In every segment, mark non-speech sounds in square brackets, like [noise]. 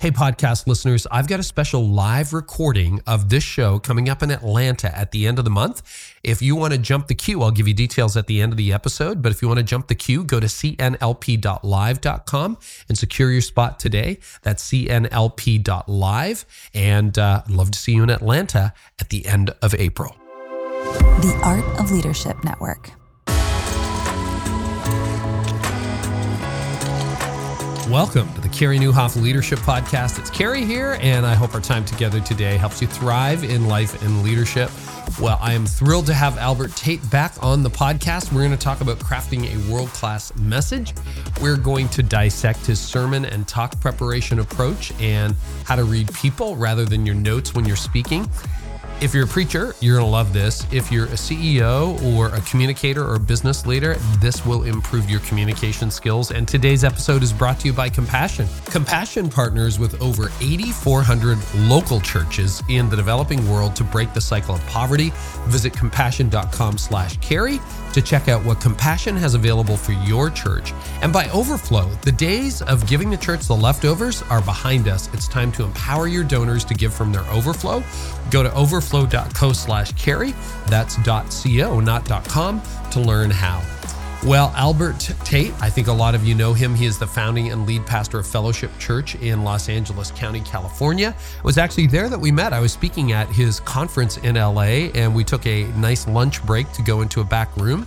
Hey, podcast listeners, I've got a special live recording of this show coming up in Atlanta at the end of the month. If you want to jump the queue, I'll give you details at the end of the episode. But if you want to jump the queue, go to cnlp.live.com and secure your spot today. That's cnlp.live. And uh, I'd love to see you in Atlanta at the end of April. The Art of Leadership Network. Welcome to the Carey Nieuwhof Leadership Podcast. It's Carey here, and I hope our time together today helps you thrive in life and leadership. Well, I am thrilled to have Albert Tate back on the podcast. We're going to talk about crafting a world class message. We're going to dissect his sermon and talk preparation approach and how to read people rather than your notes when you're speaking. If you're a preacher, you're going to love this. If you're a CEO or a communicator or business leader, this will improve your communication skills. And today's episode is brought to you by Compassion. Compassion partners with over 8,400 local churches in the developing world to break the cycle of poverty. Visit compassion.com slash carey to check out what Compassion has available for your church. And by overflow, the days of giving the church the leftovers are behind us. It's time to empower your donors to give from their overflow. Go to overflow.co slash carey. That's .co, not .com, to learn how. Well, Albert Tate, I think a lot of you know him. He is the founding and lead pastor of Fellowship Church in Los Angeles County, California. It was actually there that we met. I was speaking at his conference in LA, and we took a nice lunch break to go into a back room.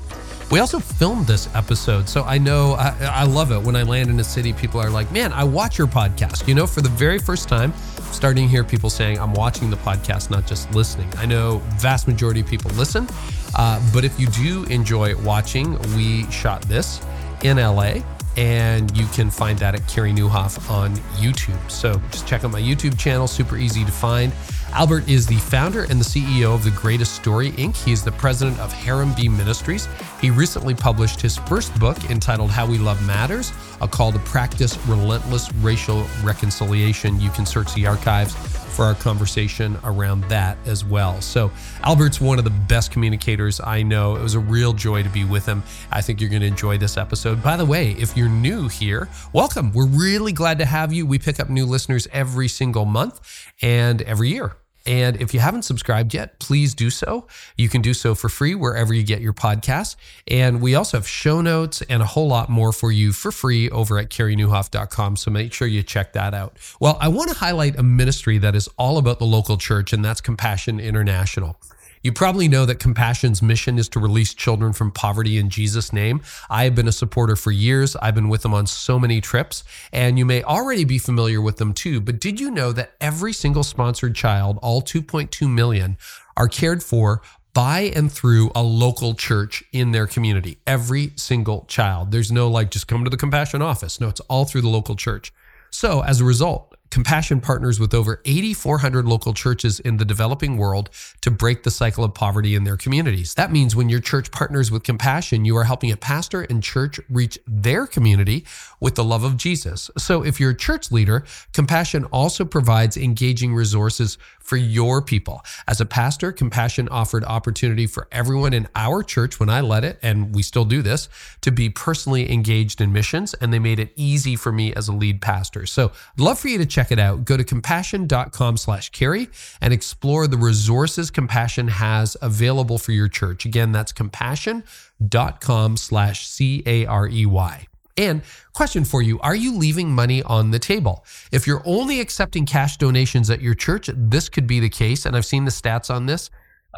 We also filmed this episode, so I know I, I, love it when I land in a city. People are like, "Man, I watch your podcast." You know, for the very first time, starting to hear people saying, "I'm watching the podcast, not just listening." I know vast majority of people listen, uh, but if you do enjoy watching, we shot this in LA and you can find that at Carey Nieuwhof on YouTube. So just check out my YouTube channel, super easy to find. Albert is the founder and the CEO of The Greatest Story Inc. He is the president of Harambee Ministries. He recently published his first book entitled How We Love Matters, a call to practice relentless racial reconciliation. You can search the archives for our conversation around that as well. So, Albert's one of the best communicators I know. It was a real joy to be with him. I think you're going to enjoy this episode. By the way, if you're new here, welcome. We're really glad to have you. We pick up new listeners every single month and every year. And if you haven't subscribed yet, please do so. You can do so for free wherever you get your podcasts. And we also have show notes and a whole lot more for you for free over at careynieuwhof.com. So make sure you check that out. Well, I want to highlight a ministry that is all about the local church, and that's Compassion International. You probably know that Compassion's mission is to release children from poverty in Jesus' name. I have been a supporter for years. I've been with them on so many trips, and you may already be familiar with them too. But did you know that every single sponsored child, all 2.2 million, are cared for by and through a local church in their community. Every single child. There's no like, just come to the compassion office. No, it's all through the local church. So as a result, Compassion partners with over 8,400 local churches in the developing world to break the cycle of poverty in their communities. That means when your church partners with Compassion, you are helping a pastor and church reach their community with the love of Jesus. So if you're a church leader, Compassion also provides engaging resources for your people. As a pastor, Compassion offered opportunity for everyone in our church when I led it, and we still do this, to be personally engaged in missions, and they made it easy for me as a lead pastor. So I'd love for you to check it out. Go to compassion.com slash carey and explore the resources Compassion has available for your church. Again, that's compassion.com slash C-A-R-E-Y. And question for you Are you leaving money on the table? If you're only accepting cash donations at your church, this could be the case. And I've seen the stats on this.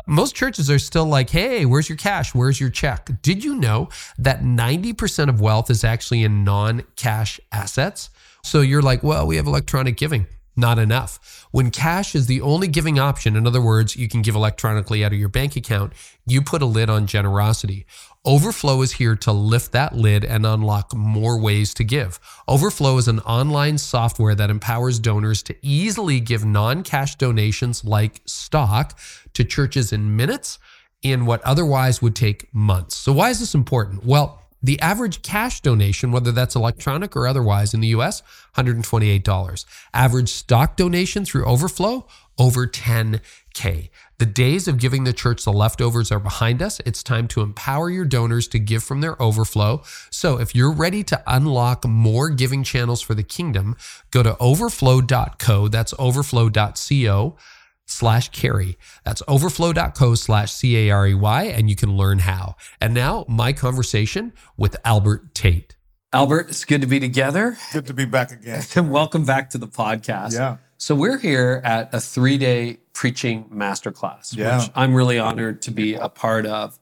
Most churches are still like, hey, where's your cash? Where's your check? Did you know that 90% of wealth is actually in non cash assets? So you're like, well, we have electronic giving. Not enough. When cash is the only giving option, in other words, you can give electronically out of your bank account, you put a lid on generosity. Overflow is here to lift that lid and unlock more ways to give. Overflow is an online software that empowers donors to easily give non cash donations like stock to churches in minutes in what otherwise would take months. So, why is this important? Well, The average cash donation, whether that's electronic or otherwise in the US, $128. Average stock donation through Overflow, over 10K. The days of giving the church the leftovers are behind us. It's time to empower your donors to give from their overflow. So if you're ready to unlock more giving channels for the kingdom, go to overflow.co. That's overflow.co slash carey. That's overflow.co slash C A R E Y, and you can learn how. And now, my conversation with Albert Tate. Albert, it's good to be together. Good to be back again. [laughs] And welcome back to the podcast. Yeah. So, we're here at a three day preaching masterclass, Yeah. which I'm really honored to be a part of.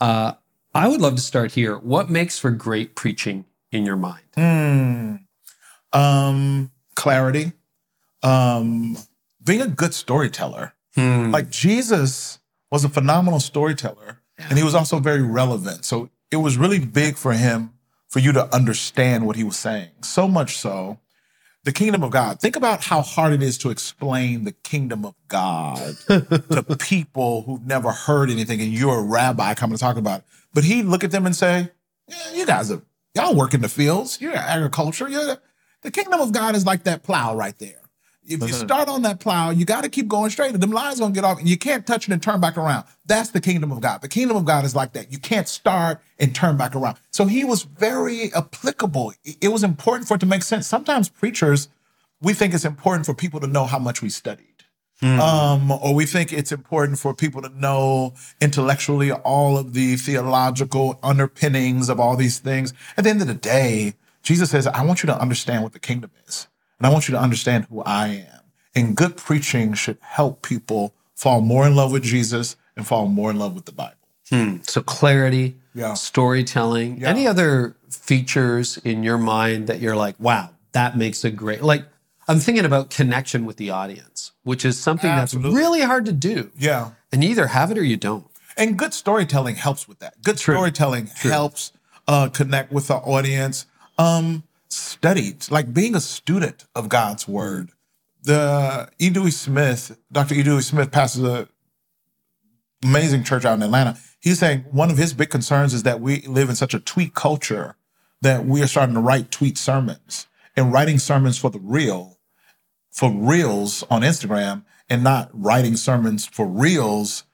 Uh, I would love to start here. What makes for great preaching in your mind? Hmm. Um, clarity. Um, being a good storyteller. Hmm. Like Jesus was a phenomenal storyteller, and he was also very relevant. So it was really big for him for you to understand what he was saying. So much so, the kingdom of God. Think about how hard it is to explain the kingdom of God [laughs] to people who've never heard anything, and you're a rabbi coming to talk about it. But he'd look at them and say, "Yeah, you guys are y'all work in the fields. You're agriculture. You're the kingdom of God is like that plow right there. If you start on that plow, you got to keep going straight, them lines gonna get off, and you can't touch it and turn back around. That's the kingdom of God. The kingdom of God is like that. You can't start and turn back around. So he was very applicable. It was important for it to make sense. Sometimes preachers, we think it's important for people to know how much we studied. Um, or we think it's important for people to know intellectually all of the theological underpinnings of all these things. At the end of the day, Jesus says, I want you to understand what the kingdom is. And I want you to understand who I am. And good preaching should help people fall more in love with Jesus and fall more in love with the Bible. So clarity, Yeah. storytelling. Yeah. Any other features in your mind that you're like, wow, that makes a great like I'm thinking about connection with the audience, which is something Absolutely. that's really hard to do. Yeah. And you either have it or you don't. And good storytelling helps with that. Good storytelling helps uh, connect with the audience. Um, studied, like being a student of God's hmm. word. The E. Dewey Smith, Dr. E. Dewey Smith, pastors a amazing church out in Atlanta. He's saying one of his big concerns is that we live in such a tweet culture that we are starting to write tweet sermons and writing sermons for the real, for reels on Instagram, and not writing sermons for reels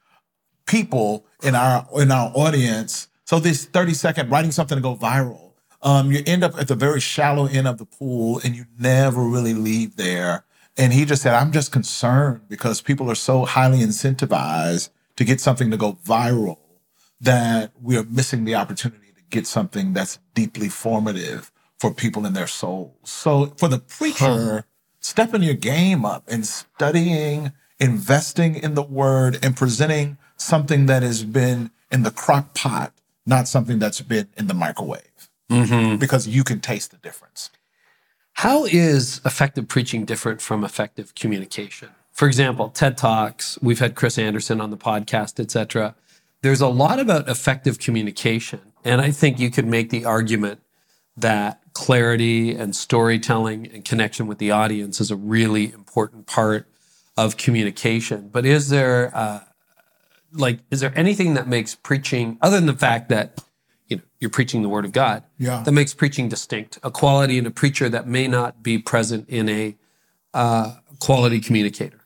people in our in our audience. So this 30 second writing something to go viral. Um, you end up at the very shallow end of the pool and you never really leave there. And he just said, I'm just concerned because people are so highly incentivized to get something to go viral that we are missing the opportunity to get something that's deeply formative for people in their souls. So for the preacher, stepping your game up and studying, investing in the word and presenting something that has been in the crock pot, not something that's been in the microwave. Because you can taste the difference. How is effective preaching different from effective communication? For example, TED Talks, we've had Chris Anderson on the podcast, etc. There's a lot about effective communication. And I think you could make the argument that clarity and storytelling and connection with the audience is a really important part of communication. But is there uh, like is there anything that makes preaching other than the fact that you're preaching the word of God Yeah. that makes preaching distinct, a quality in a preacher that may not be present in a uh, quality communicator?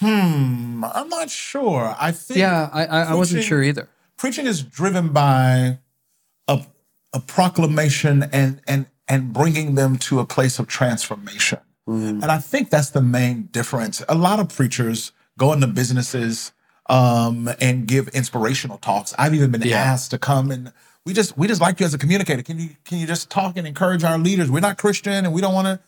Hmm, I'm not sure. I think Yeah, I, I, I wasn't sure either. preaching is driven by a, a proclamation and and and bringing them to a place of transformation. And I think that's the main difference. A lot of preachers go into businesses um, and give inspirational talks. I've even been Yeah. asked to come and we just we just like you as a communicator. Can you can you just talk and encourage our leaders? We're not Christian and we don't want to.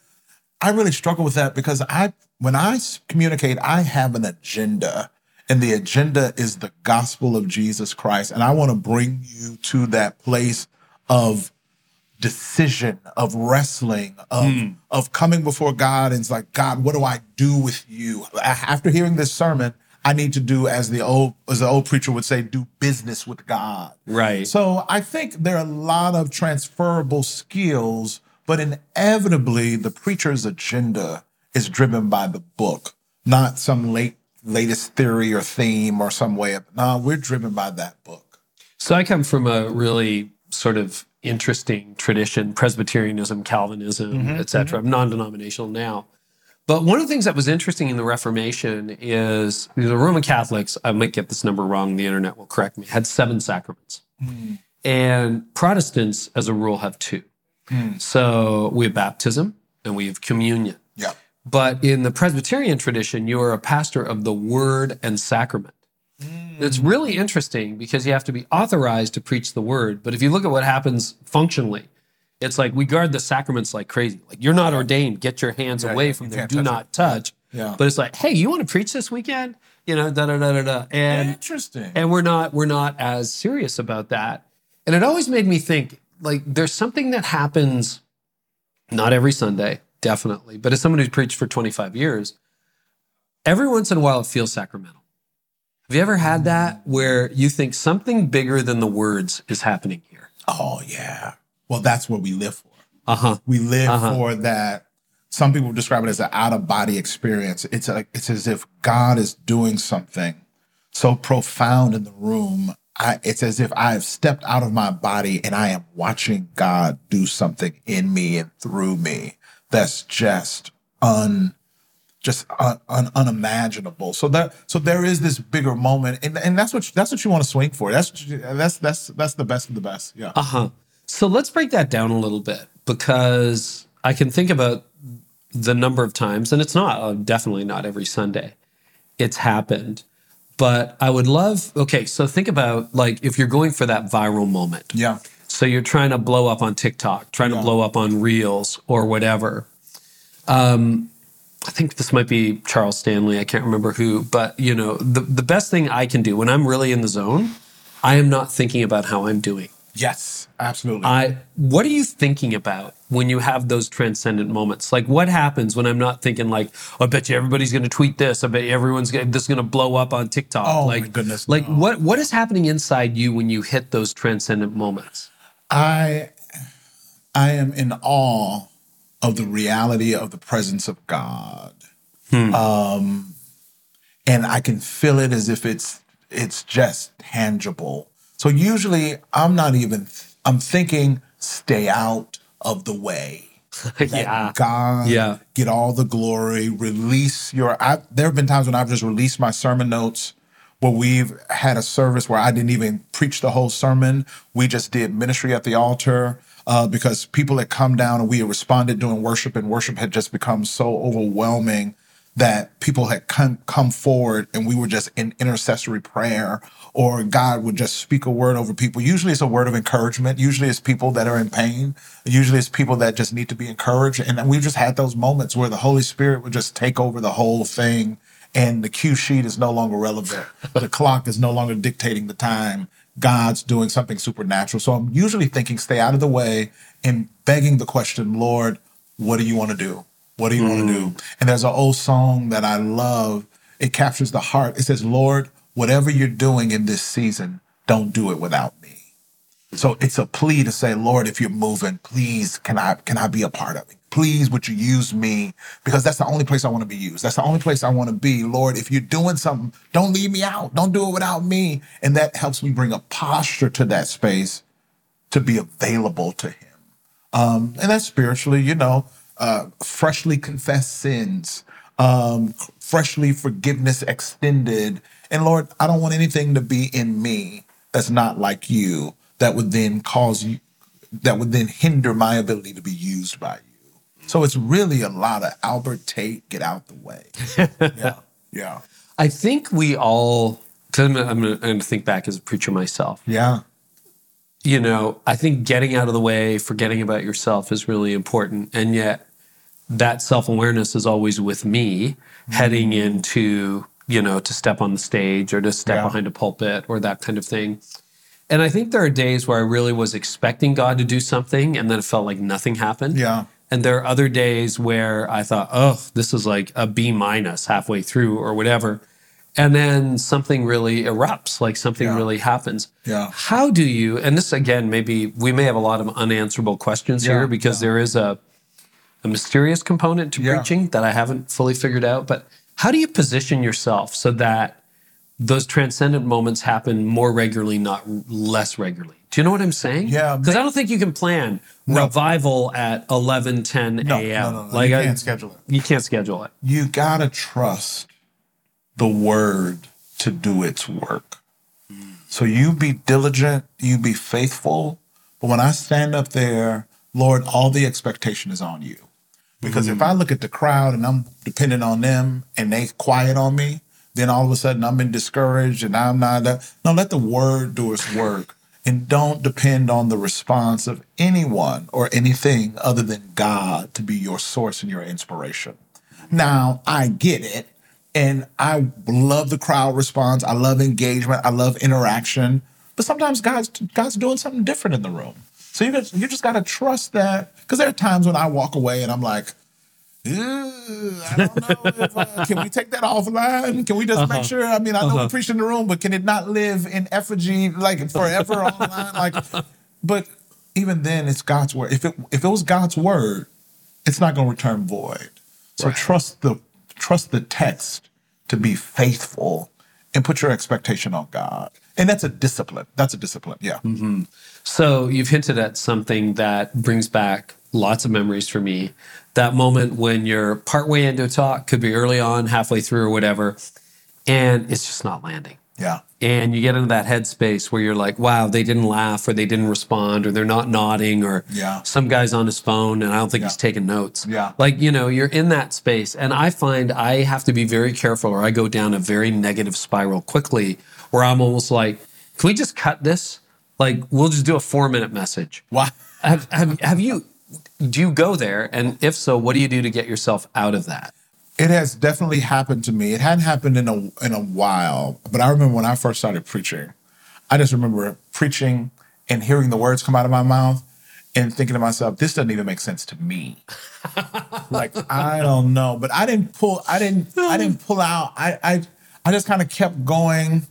I really struggle with that because I, when I communicate, I have an agenda, and the agenda is the gospel of Jesus Christ, and I want to bring you to that place of decision, of wrestling, of hmm. of coming before God, and it's like, God, what do I do with you? After hearing this sermon, I need to do as the old as the old preacher would say, do business with God. Right. So I think there are a lot of transferable skills, but inevitably the preacher's agenda is driven by the book, not some late latest theory or theme or some way of no, we're driven by that book. So I come from a really sort of interesting tradition, Presbyterianism, Calvinism, mm-hmm, et cetera. Mm-hmm. I'm non-denominational now. But one of the things that was interesting in the Reformation is the Roman Catholics, I might get this number wrong, the internet will correct me, had seven sacraments. Hmm. And Protestants, as a rule, have two. Hmm. So we have baptism and we have communion. Yeah. But in the Presbyterian tradition, you are a pastor of the word and sacrament. Hmm. It's really interesting because you have to be authorized to preach the word. But if you look at what happens functionally, it's like we guard the sacraments like crazy. Like you're not ordained, get your hands Yeah, away yeah, from them, do touch not touch. Yeah. But it's like, hey, you want to preach this weekend? You know, da da da da da. And Interesting. and we're not we're not as serious about that and it always made me think like there's something that happens not every sunday definitely but as someone who's preached for 25 years every once in a while it feels sacramental have you ever had that where you think something bigger than the words is happening here oh yeah. Well, that's what we live for. uh-huh We live Uh-huh. for that. Some people describe it as an out of body experience. It's like it's as if God is doing something so profound in the room. I, it's as if I have stepped out of my body and I am watching God do something in me and through me. That's just un, just un, un, unimaginable. So that so there is this bigger moment, and, and that's what that's what you want to swing for. That's that's that's that's the best of the best. Yeah. Uh-huh. So let's break that down a little bit because I can think about the number of times, and it's not uh, definitely not every Sunday it's happened. But I would love, okay, so think about like if you're going for that viral moment. Yeah. So you're trying to blow up on TikTok, trying to blow up on Reels or whatever. Um, I think this might be Charles Stanley. I can't remember who, but you know, the, the best thing I can do when I'm really in the zone, I am not thinking about how I'm doing. Yes. Absolutely. I what are you thinking about when you have those transcendent moments? Like what happens when I'm not thinking like, oh, I bet you everybody's going to tweet this. I bet you everyone's gonna, this is going to blow up on TikTok. Oh, my like goodness, Like no. what what is happening inside you when you hit those transcendent moments? I I am in awe of the reality of the presence of God. Um and I can feel it as if it's it's just tangible. So usually I'm not even I'm thinking stay out of the way. [laughs] Yeah. God Yeah. get all the glory, release your I there have been times when I've just released my sermon notes where we've had a service where I didn't even preach the whole sermon. We just did ministry at the altar uh, because people had come down and we had responded during worship, and worship had just become so overwhelming that people had come, come forward and we were just in intercessory prayer or God would just speak a word over people. Usually it's a word of encouragement. Usually it's people that are in pain. Usually it's people that just need to be encouraged. And we've just had those moments where the Holy Spirit would just take over the whole thing and the cue sheet is no longer relevant. the [laughs] clock is no longer dictating the time. God's doing something supernatural. So I'm usually thinking stay out of the way and begging the question, Lord, what do you want to do? What do you want to do? And there's an old song that I love. It captures the heart. It says, Lord, whatever you're doing in this season, don't do it without me. So it's a plea to say, Lord, if you're moving, please can I can I be a part of it? Please would you use me? Because that's the only place I want to be used. That's the only place I want to be. Lord, if you're doing something, don't leave me out. Don't do it without me. And that helps me bring a posture to that space to be available to him. Um, and that's spiritually, you know, uh, freshly confessed sins, um, freshly forgiveness extended. And Lord, I don't want anything to be in me that's not like you that would then cause you, that would then hinder my ability to be used by you. So it's really a lot of Albert Tate, get out the way. [laughs] yeah. Yeah. I think we all, because I'm, I'm going to think back as a preacher myself. Yeah. You know, I think getting out of the way, forgetting about yourself is really important. And yet, that self awareness is always with me heading mm-hmm. into, you know, to step on the stage or to step Yeah. behind a pulpit or that kind of thing. And I think there are days where I really was expecting God to do something and then it felt like nothing happened. Yeah. And there are other days where I thought, oh, this is like a B minus halfway through or whatever. And then something really erupts, like something Yeah. really happens. Yeah. How do you, and this again, maybe we may have a lot of unanswerable questions Yeah, here because there is a, a mysterious component to Yeah. preaching that I haven't fully figured out. But how do you position yourself so that those transcendent moments happen more regularly, not less regularly. Do you know what I'm saying? Yeah. Because I don't think you can plan revival at 11, 10 No, a.m. no, no, no. You can't schedule it. You can't schedule it. You gotta trust the word to do its work. So you be diligent, you be faithful. But when I stand up there, Lord, all the expectation is on you. Because if mm-hmm. I look at the crowd and I'm dependent on them and they quiet on me, then all of a sudden I'm in discouraged and I'm not. That no, let the word do its work and don't depend on the response of anyone or anything other than God to be your source and your inspiration. Now, I get it. And I love the crowd response. I love engagement. I love interaction. But sometimes God's God's doing something different in the room. So you just, you just got to trust that. Because there are times when I walk away and I'm like, "Ew, I don't know. If, uh, [laughs] can we take that offline? Can we just make sure? I mean, I know we preach in the room, but can it not live in effigy like forever [laughs] online? Like, but even then, it's God's word. If it if it was God's word, it's not going to return void. So trust the trust the text to be faithful and put your expectation on God. And that's a discipline. That's a discipline. Yeah. So you've hinted at something that brings back lots of memories for me. That moment when you're partway into a talk, could be early on, halfway through, or whatever, and it's just not landing. Yeah. And you get into that headspace where you're like, wow, they didn't laugh or they didn't respond or they're not nodding or Yeah. some guy's on his phone and I don't think he's taking notes. Yeah. Like, you know, you're in that space. And I find I have to be very careful or I go down a very negative spiral quickly where I'm almost like, can we just cut this? Like, we'll just do a four minute message. Why? Have, have, have you, do you go there? And if so, what do you do to get yourself out of that? It has definitely happened to me. It hadn't happened in a in a while, but I remember when I first started preaching. I just remember preaching and hearing the words come out of my mouth and thinking to myself, this doesn't even make sense to me. [laughs] like I don't know, but I didn't pull. I didn't. I didn't pull out. I I I just kind of kept going,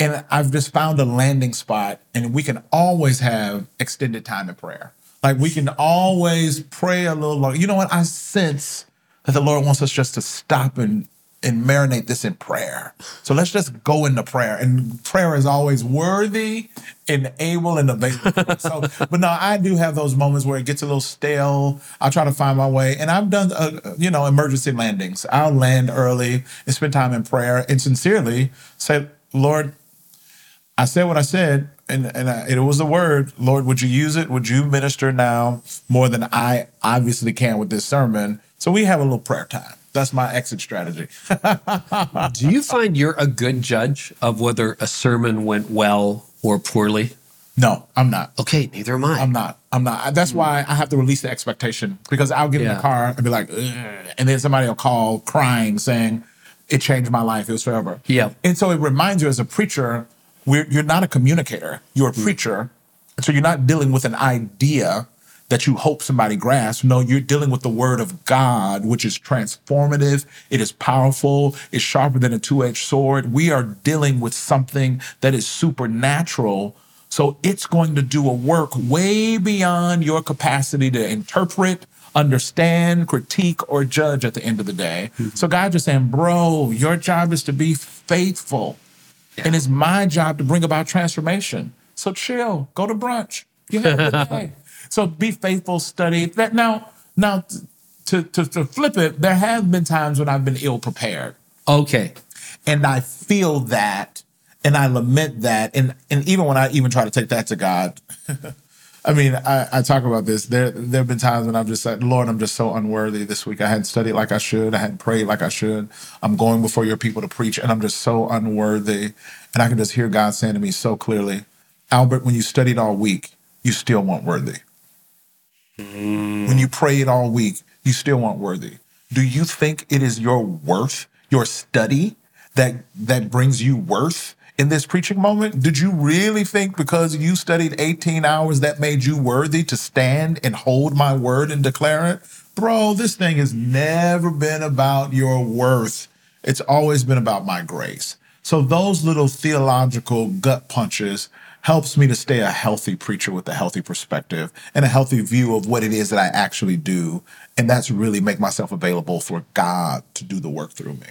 and I've just found a landing spot. And we can always have extended time in prayer. Like we can always pray a little longer. You know what? I sense that the Lord wants us just to stop and and marinate this in prayer. So let's just go into prayer. And prayer is always worthy and able and available. [laughs] so, but no, I do have those moments where it gets a little stale. I'll try to find my way. And I've done, uh, you know, emergency landings. I'll land early and spend time in prayer and sincerely say, Lord, I said what I said, and and I, it was the word. Lord, would you use it? Would you minister now more than I obviously can with this sermon? So we have a little prayer time. That's my exit strategy. [laughs] Do you find you're a good judge of whether a sermon went well or poorly? no, I'm not. Okay, neither am I. I'm not. I'm not. That's why I have to release the expectation because I'll get in the car and be like, and then somebody will call crying saying, "It changed my life. It was forever." Yeah. And so it reminds you as a preacher, we're, you're not a communicator. You're a mm. preacher, so you're not dealing with an idea that you hope somebody grasps. No, you're dealing with the word of God, which is transformative. It is powerful. It's sharper than a two-edged sword. We are dealing with something that is supernatural. So it's going to do a work way beyond your capacity to interpret, understand, critique, or judge at the end of the day. Mm. So God's just saying, bro, your job is to be faithful. And it's my job to bring about transformation. So chill, go to brunch. You have a [laughs] day. So be faithful, study. That now, now to, to, to flip it, there have been times when I've been ill prepared. Okay. And I feel that and I lament that. And and even when I even try to take that to God, [laughs] I mean, I, I talk about this. There there have been times when I've just said, Lord, I'm just so unworthy this week. I hadn't studied like I should. I hadn't prayed like I should. I'm going before your people to preach, and I'm just so unworthy. And I can just hear God saying to me so clearly, Albert, when you studied all week, you still weren't worthy. Mm. When you prayed all week, you still weren't worthy. Do you think it is your worth, your study, that that brings you worth in this preaching moment? Did you really think because you studied 18 hours that made you worthy to stand and hold my word and declare it? Bro, this thing has never been about your worth. It's always been about my grace. So those little theological gut punches helps me to stay a healthy preacher with a healthy perspective and a healthy view of what it is that I actually do. And that's really make myself available for God to do the work through me.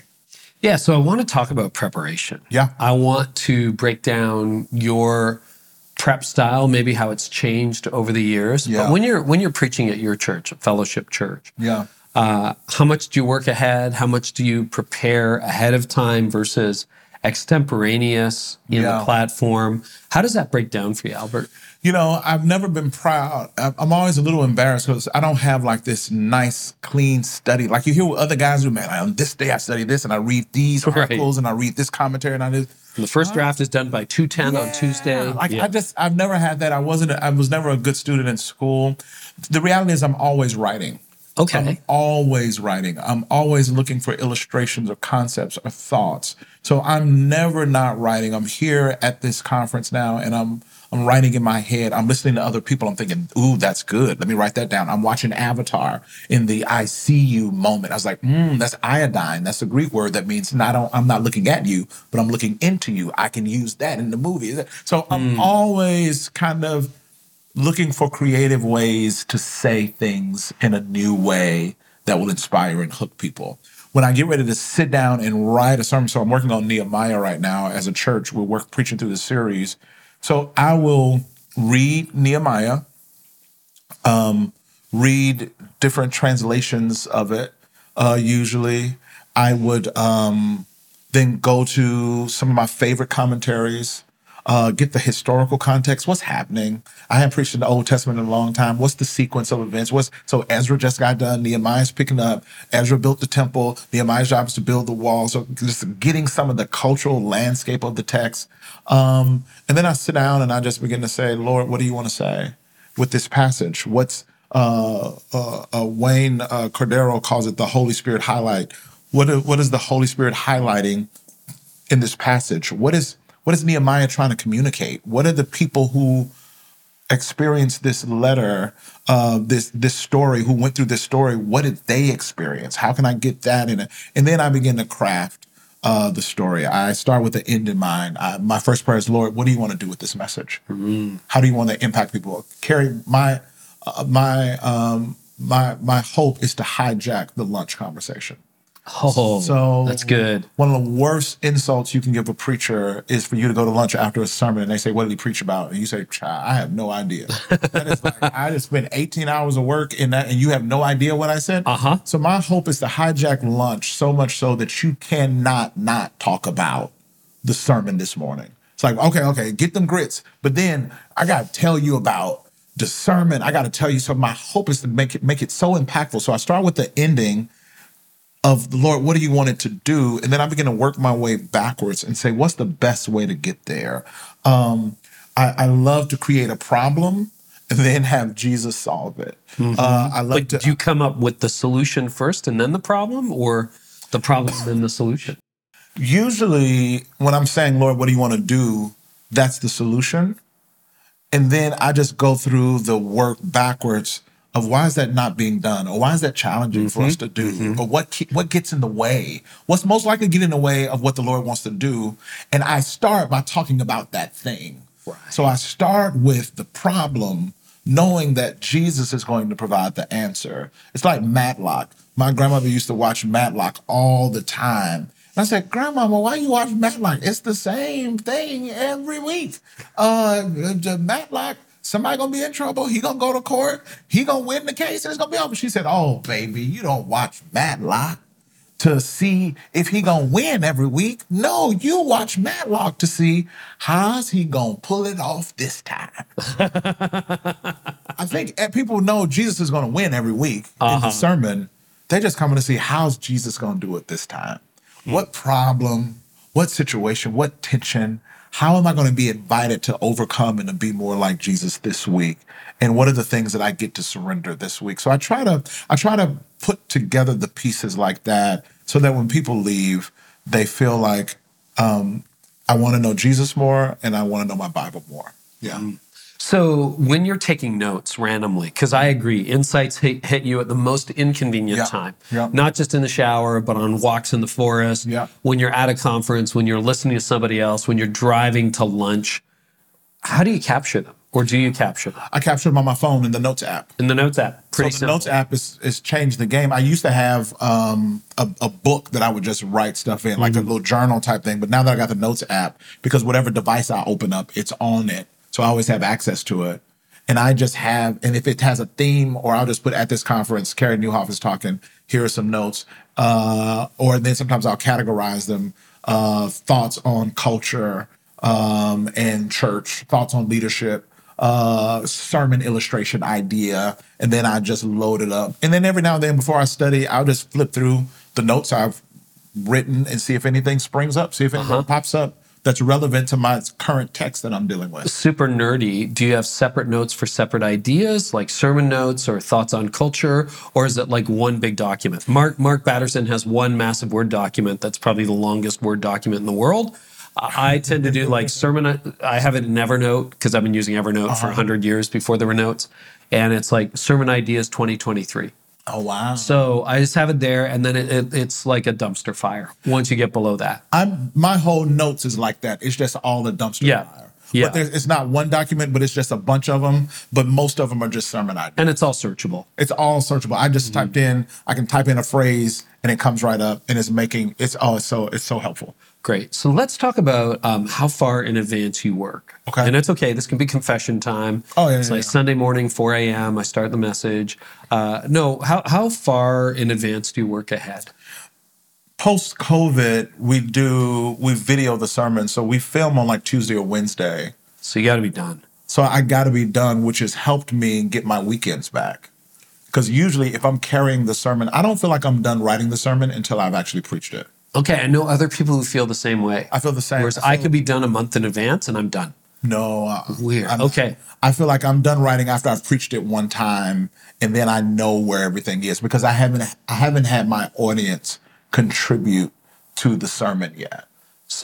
Yeah, so I want to talk about preparation. Yeah. I want to break down your prep style, maybe how it's changed over the years. Yeah. But when you're when you're preaching at your church, Fellowship Church, Yeah. uh, how much do you work ahead? How much do you prepare ahead of time versus extemporaneous in Yeah. the platform? How does that break down for you, Albert? You know, I've never been proud. I'm I'm always a little embarrassed because I don't have like this nice, clean study. Like you hear what other guys do, man. On this day, I study this and I read these [laughs] Right. articles and I read this commentary and I do. The first draft is done by 210 on Tuesday. Like Yeah. I just, I've never had that. I wasn't. a- I was never a good student in school. The reality is, I'm always writing. okay. I'm always writing. I'm always looking for illustrations or concepts or thoughts. So I'm never not writing. I'm here at this conference now and I'm I'm writing in my head. I'm listening to other people. I'm thinking, ooh, that's good. Let me write that down. I'm watching Avatar in the I see you moment. I was like, mm, that's iodine. That's a Greek word that means not I'm not looking at you, but I'm looking into you. I can use that in the movie. So I'm always kind of looking for creative ways to say things in a new way that will inspire and hook people. When I get ready to sit down and write a sermon, so I'm working on Nehemiah right now as a church. We're work, preaching through the series. So I will read Nehemiah, um, read different translations of it. Uh, usually, I would um, then go to some of my favorite commentaries, uh, get the historical context. What's happening? I haven't preached in the Old Testament in a long time. What's the sequence of events? What's so Ezra just got done. Nehemiah's picking up. Ezra built the temple. Nehemiah's job is to build the wall. So just getting some of the cultural landscape of the text. Um, and then I sit down and I just begin to say, Lord, what do you want to say with this passage? What's uh, uh, uh, Wayne uh, Cordeiro calls it the Holy Spirit highlight. What what is the Holy Spirit highlighting in this passage? What is what is Nehemiah trying to communicate? What are the people who experienced this letter, uh, this this story, who went through this story? What did they experience? How can I get that in it? And then I begin to craft uh, the story. I start with the end in mind. I, my first prayer is, Lord, what do you want to do with this message? How do you want to impact people? Carey, my uh, my um, my my hope is to hijack the lunch conversation. Oh, So that's good. One of the worst insults you can give a preacher is for you to go to lunch after a sermon and they say, "What did he preach about?" And you say, "Child, "I have no idea." that is like [laughs] I just spent 18 hours of work in that, and you have no idea what I said. Uh-huh. So my hope is to hijack lunch so much so that you cannot not talk about the sermon this morning. It's like, okay, okay, get them grits, but then I got to tell you about the sermon. I got to tell you. So my hope is to make it make it so impactful. So I start with the ending of the Lord, what do you want it to do? And then I begin to work my way backwards and say, what's the best way to get there? Um, I, I love to create a problem and then have Jesus solve it. Uh, I love But to. do you come up with the solution first and then the problem, or the problem and then the solution? usually, when I'm saying, Lord, what do you want to do? That's the solution. And then I just go through the work backwards of why is that not being done, or why is that challenging for us to do, or what ke- what gets in the way? What's most likely to get in the way of what the Lord wants to do? And I start by talking about that thing. So I start with the problem, knowing that Jesus is going to provide the answer. It's like Matlock. My grandmother used to watch Matlock all the time. And I said, Grandmama, why you watch Matlock? It's the same thing every week. Uh, Matlock, somebody gonna be in trouble. He gonna go to court. He gonna win the case, and it's gonna be over. She said, "Oh, baby, you don't watch Matlock to see if he gonna win every week. No, you watch Matlock to see how's he gonna pull it off this time." [laughs] I think people know Jesus is gonna win every week in the uh-huh. sermon. They're just coming to see how's Jesus gonna do it this time. What hmm. problem? What situation? What tension? How am I going to be invited to overcome and to be more like Jesus this week? And what are the things that I get to surrender this week? So I try to I try to put together the pieces like that so that when people leave, they feel like um, I want to know Jesus more and I want to know my Bible more. Yeah. So when you're taking notes randomly, because I agree, insights hit, hit you at the most inconvenient Yeah, time. yeah. Not just in the shower, but on walks in the forest. Yeah. When you're at a conference, when you're listening to somebody else, when you're driving to lunch. How do you capture them? or do you capture them I capture them on my phone in the Notes app. in the Notes app? Pretty so the simple. Notes app is, is changed the game. I used to have um, a, a book that I would just write stuff in, like a little journal type thing. But now that I got the Notes app, because whatever device I open up, it's on it. So I always have access to it. And I just have, and if it has a theme, or I'll just put at this conference, Carey Nieuwhof is talking, here are some notes. Uh, or then sometimes I'll categorize them uh, thoughts on culture um, and church, thoughts on leadership, uh, sermon illustration idea, and then I just load it up. And then every now and then before I study, I'll just flip through the notes I've written and see if anything springs up, see if anything pops up that's relevant to my current text that I'm dealing with. Super nerdy. Do you have separate notes for separate ideas, like sermon notes or thoughts on culture, or is it like one big document? Mark Mark Batterson has one massive Word document that's probably the longest Word document in the world. I tend to do like sermon. I have it in Evernote because I've been using Evernote for uh-huh. 100 years before there were notes. And it's like sermon ideas 2023. Oh wow! So I just have it there, and then it, it, it's like a dumpster fire once you get below that. I'm my whole notes is like that. It's just all the dumpster Yeah. fire. Yeah. But there's, it's not one document, but it's just a bunch of them. But most of them are just sermon ideas. And it's all searchable. It's all searchable. I just Mm-hmm. typed in. I can type in a phrase, and it comes right up, and it's making it's oh, it's so it's so helpful. Great. So let's talk about um, how far in advance you work. Okay. And it's okay. This can be confession time. Oh, yeah, It's yeah, like yeah. Sunday morning, 4 a.m. I start the message. Uh, no, how, how far in advance do you work ahead? Post COVID, we do we video the sermon, so we film on like Tuesday or Wednesday. So you got to be done. So I got to be done, which has helped me get my weekends back. Because usually, if I'm carrying the sermon, I don't feel like I'm done writing the sermon until I've actually preached it. Okay. I know other people who feel the same way. I feel the same. Whereas I I could be done a month in advance and I'm done. No, uh, Weird. I'm- Okay. I feel like I'm done writing after I've preached it one time, and then I know where everything is because I haven't I haven't had my audience contribute to the sermon yet.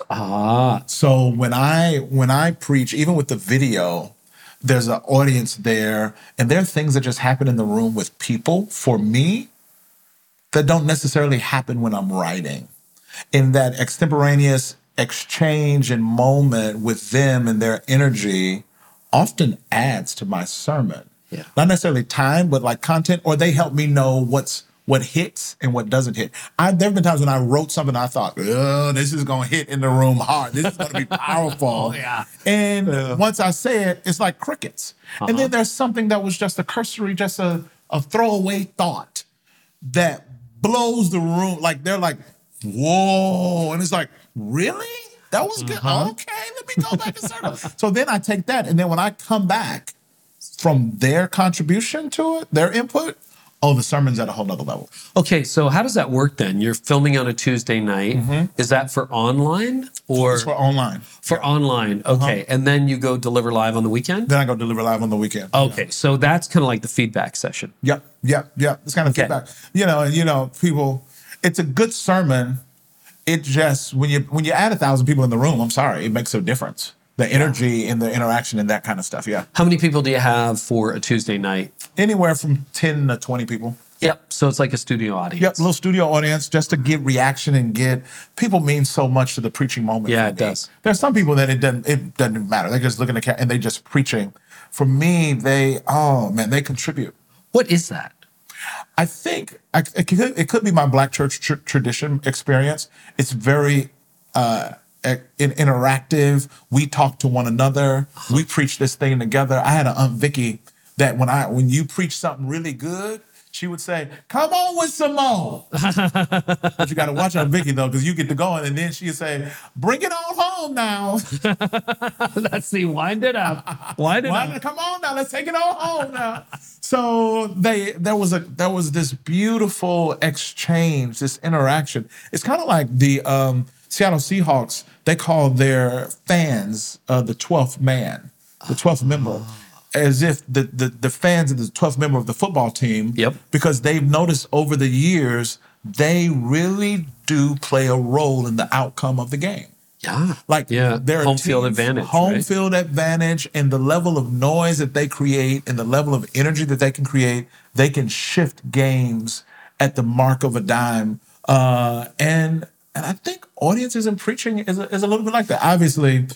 Ah, So when I when I preach, even with the video, there's an audience there, and there are things that just happen in the room with people for me that don't necessarily happen when I'm writing. In that extemporaneous exchange and moment with them and their energy often adds to my sermon. Yeah. Not necessarily time, but like content, or they help me know what's what hits and what doesn't hit. I there have been times when I wrote something I thought, oh, this is gonna hit in the room hard. This is gonna be [laughs] powerful. oh, yeah. And once I say it, it's like crickets. And then uh-huh. there's something that was just a cursory, just a, a throwaway thought that blows the room. Like they're like, whoa. And it's like, really? That was good. Okay, let me go back and start. [laughs] so then I take that. And then when I come back from their contribution to it, their input, oh, the sermon's at a whole nother level. okay. So how does that work then? You're filming on a Tuesday night. Is that for online or Mm-hmm. It's for online. for online? Okay. And then you go deliver live on the weekend? Then I go deliver live on the weekend. Okay. So that's kind of like the feedback session. Yep, yep, yep. It's kind of Okay. feedback. You know, and you know, people. It's a good sermon. It just when you when you add a thousand people in the room, I'm sorry, it makes a difference. The energy and the interaction and that kind of stuff. Yeah, How many people do you have for a Tuesday night? anywhere from ten to twenty people. Yep. So it's like a studio audience. Yep, little studio audience just to get reaction and get people mean so much to the preaching moment. Yeah, it does. There's some people that it doesn't it doesn't matter. They're just looking at and they just preaching. For me, they oh man, they contribute. What is that? I think I, it, could, it could be my black church tr- tradition experience. It's very uh, in- interactive. We talk to one another. We preach this thing together. I had an aunt Vicky that when I when you preach something really good, she would say, "Come on with some more." [laughs] but you got to watch out, Vicky though, because you get to going, and then she'd say, "Bring it on home now." [laughs] Let's see. Wind it up. Wind it Why- come on now, let's take it all home now. So they there was a there was this beautiful exchange, this interaction. It's kind of like the um, Seattle Seahawks. They call their fans uh, the twelfth man, the twelfth member, as if the, the the fans are the twelfth member of the football team. Yep. Because they've noticed over the years they really do play a role in the outcome of the game. Yeah. Like yeah. there are home field advantage. home right? field advantage, and the level of noise that they create, and the level of energy that they can create, they can shift games at the mark of a dime. Uh, and and I think audiences and preaching is a, is a little bit like that. Obviously,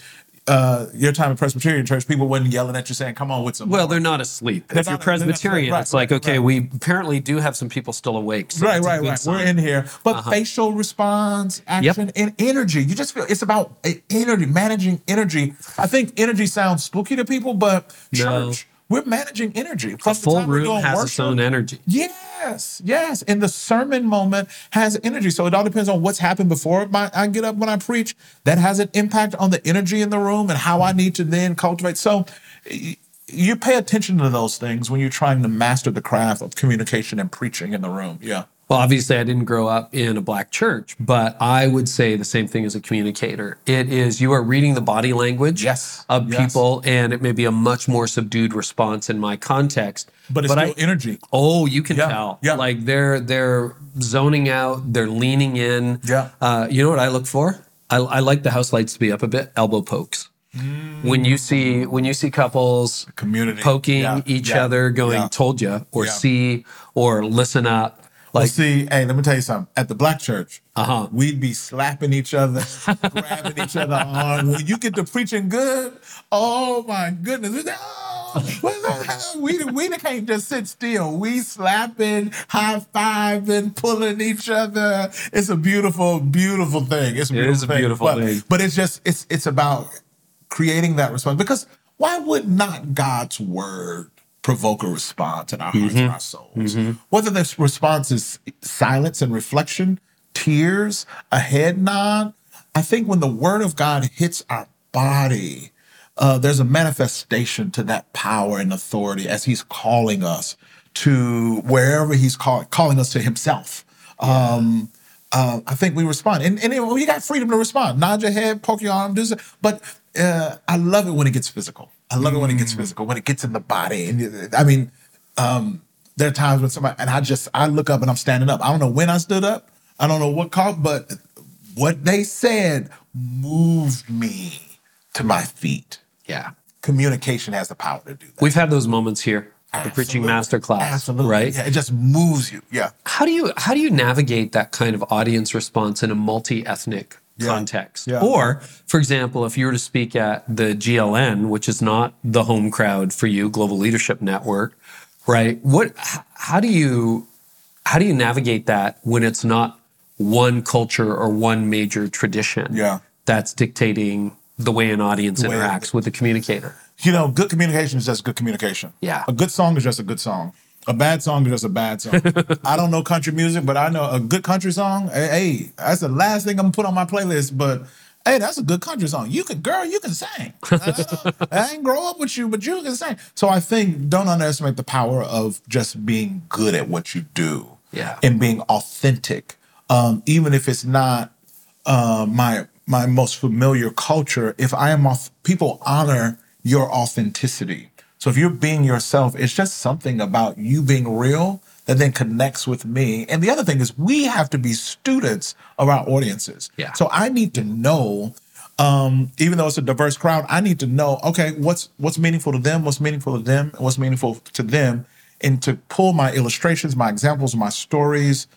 uh, your time at Presbyterian Church, people wasn't yelling at you saying, "Come on with some." Well, they're not asleep. They're if you're not- they're. Presbyterian, Right, it's like, okay, right. we apparently do have some people still awake. so right, right, right. sign. Uh-huh. We're in here, but facial response, action, and energy. You just feel it's about uh, energy, managing energy. I think energy sounds spooky to people, but No. church, we're managing energy. A From the full room has its own energy. Yes, yes. And the sermon moment has energy. So it all depends on what's happened before my, I get up when I preach. That has an impact on the energy in the room and how I need to then cultivate. So you pay attention to those things when you're trying to master the craft of communication and preaching in the room. Yeah. Well, obviously, I didn't grow up in a black church, but I would say the same thing as a communicator. It is you are reading the body language Yes, of yes. people, and it may be a much more subdued response in my context. But it's still I, energy. Oh, you can Yeah, tell. yeah. Like they're they're zoning out, they're leaning in. Yeah. Uh, you know what I look for? I, I like the house lights to be up a bit. Elbow pokes. When you see when you see couples Community. poking Yeah, each yeah, other, going. "told you" or. "see" or "listen up," Well, like see, hey, let me tell you something. At the black church, Uh-huh. we'd be slapping each other, [laughs] grabbing each other on. When you get to preaching good, oh my goodness. Oh, we, we can't just sit still. We slapping, high fiving, pulling each other. It's a beautiful, beautiful thing. It's a beautiful is a thing. beautiful but, thing. But it's just, it's it's about creating that response. Because why would not God's word provoke a response in our hearts and our souls? Whether this response is silence and reflection, tears, a head nod, I think when the word of God hits our body, uh, there's a manifestation to that power and authority as he's calling us to wherever he's call, calling us to himself. Um, uh, I think we respond. And, and you got freedom to respond. Nod your head, poke your arm, do something. But uh, I love it when it gets physical. I love it when it gets physical, when it gets in the body. And I mean, um, there are times when somebody, and I just, I look up and I'm standing up. I don't know when I stood up. I don't know what caught, but what they said moved me to my feet. yeah. Communication has the power to do that. We've had those moments here at the preaching Absolutely. master class, Absolutely. right? Yeah, it just moves you. Yeah. How do you how do you navigate that kind of audience response in a multi-ethnic Yeah. context? Yeah. Or, for example, if you were to speak at the GLN, which is not the home crowd for you, Global Leadership Network, right? What how do you how do you navigate that when it's not one culture or one major tradition Yeah. that's dictating the way an audience way- interacts with the communicator? You know, good communication is just good communication. Yeah. A good song is just a good song. A bad song is just a bad song. [laughs] I don't know country music, but I know a good country song. Hey, hey, that's the last thing I'm gonna put on my playlist. But hey, that's a good country song. You can, girl, you can sing. I, [laughs] I ain't grow up with you, but you can sing. So I think don't underestimate the power of just being good at what you do. Yeah. And being authentic, um, even if it's not uh, my my most familiar culture, if I am off, people honor your authenticity. So if you're being yourself, it's just something about you being real that then connects with me. And the other thing is, we have to be students of our audiences. Yeah. So I need to know, um, even though it's a diverse crowd, I need to know, okay, what's what's meaningful to them, what's meaningful to them, and what's meaningful to them, and to pull my illustrations, my examples, my stories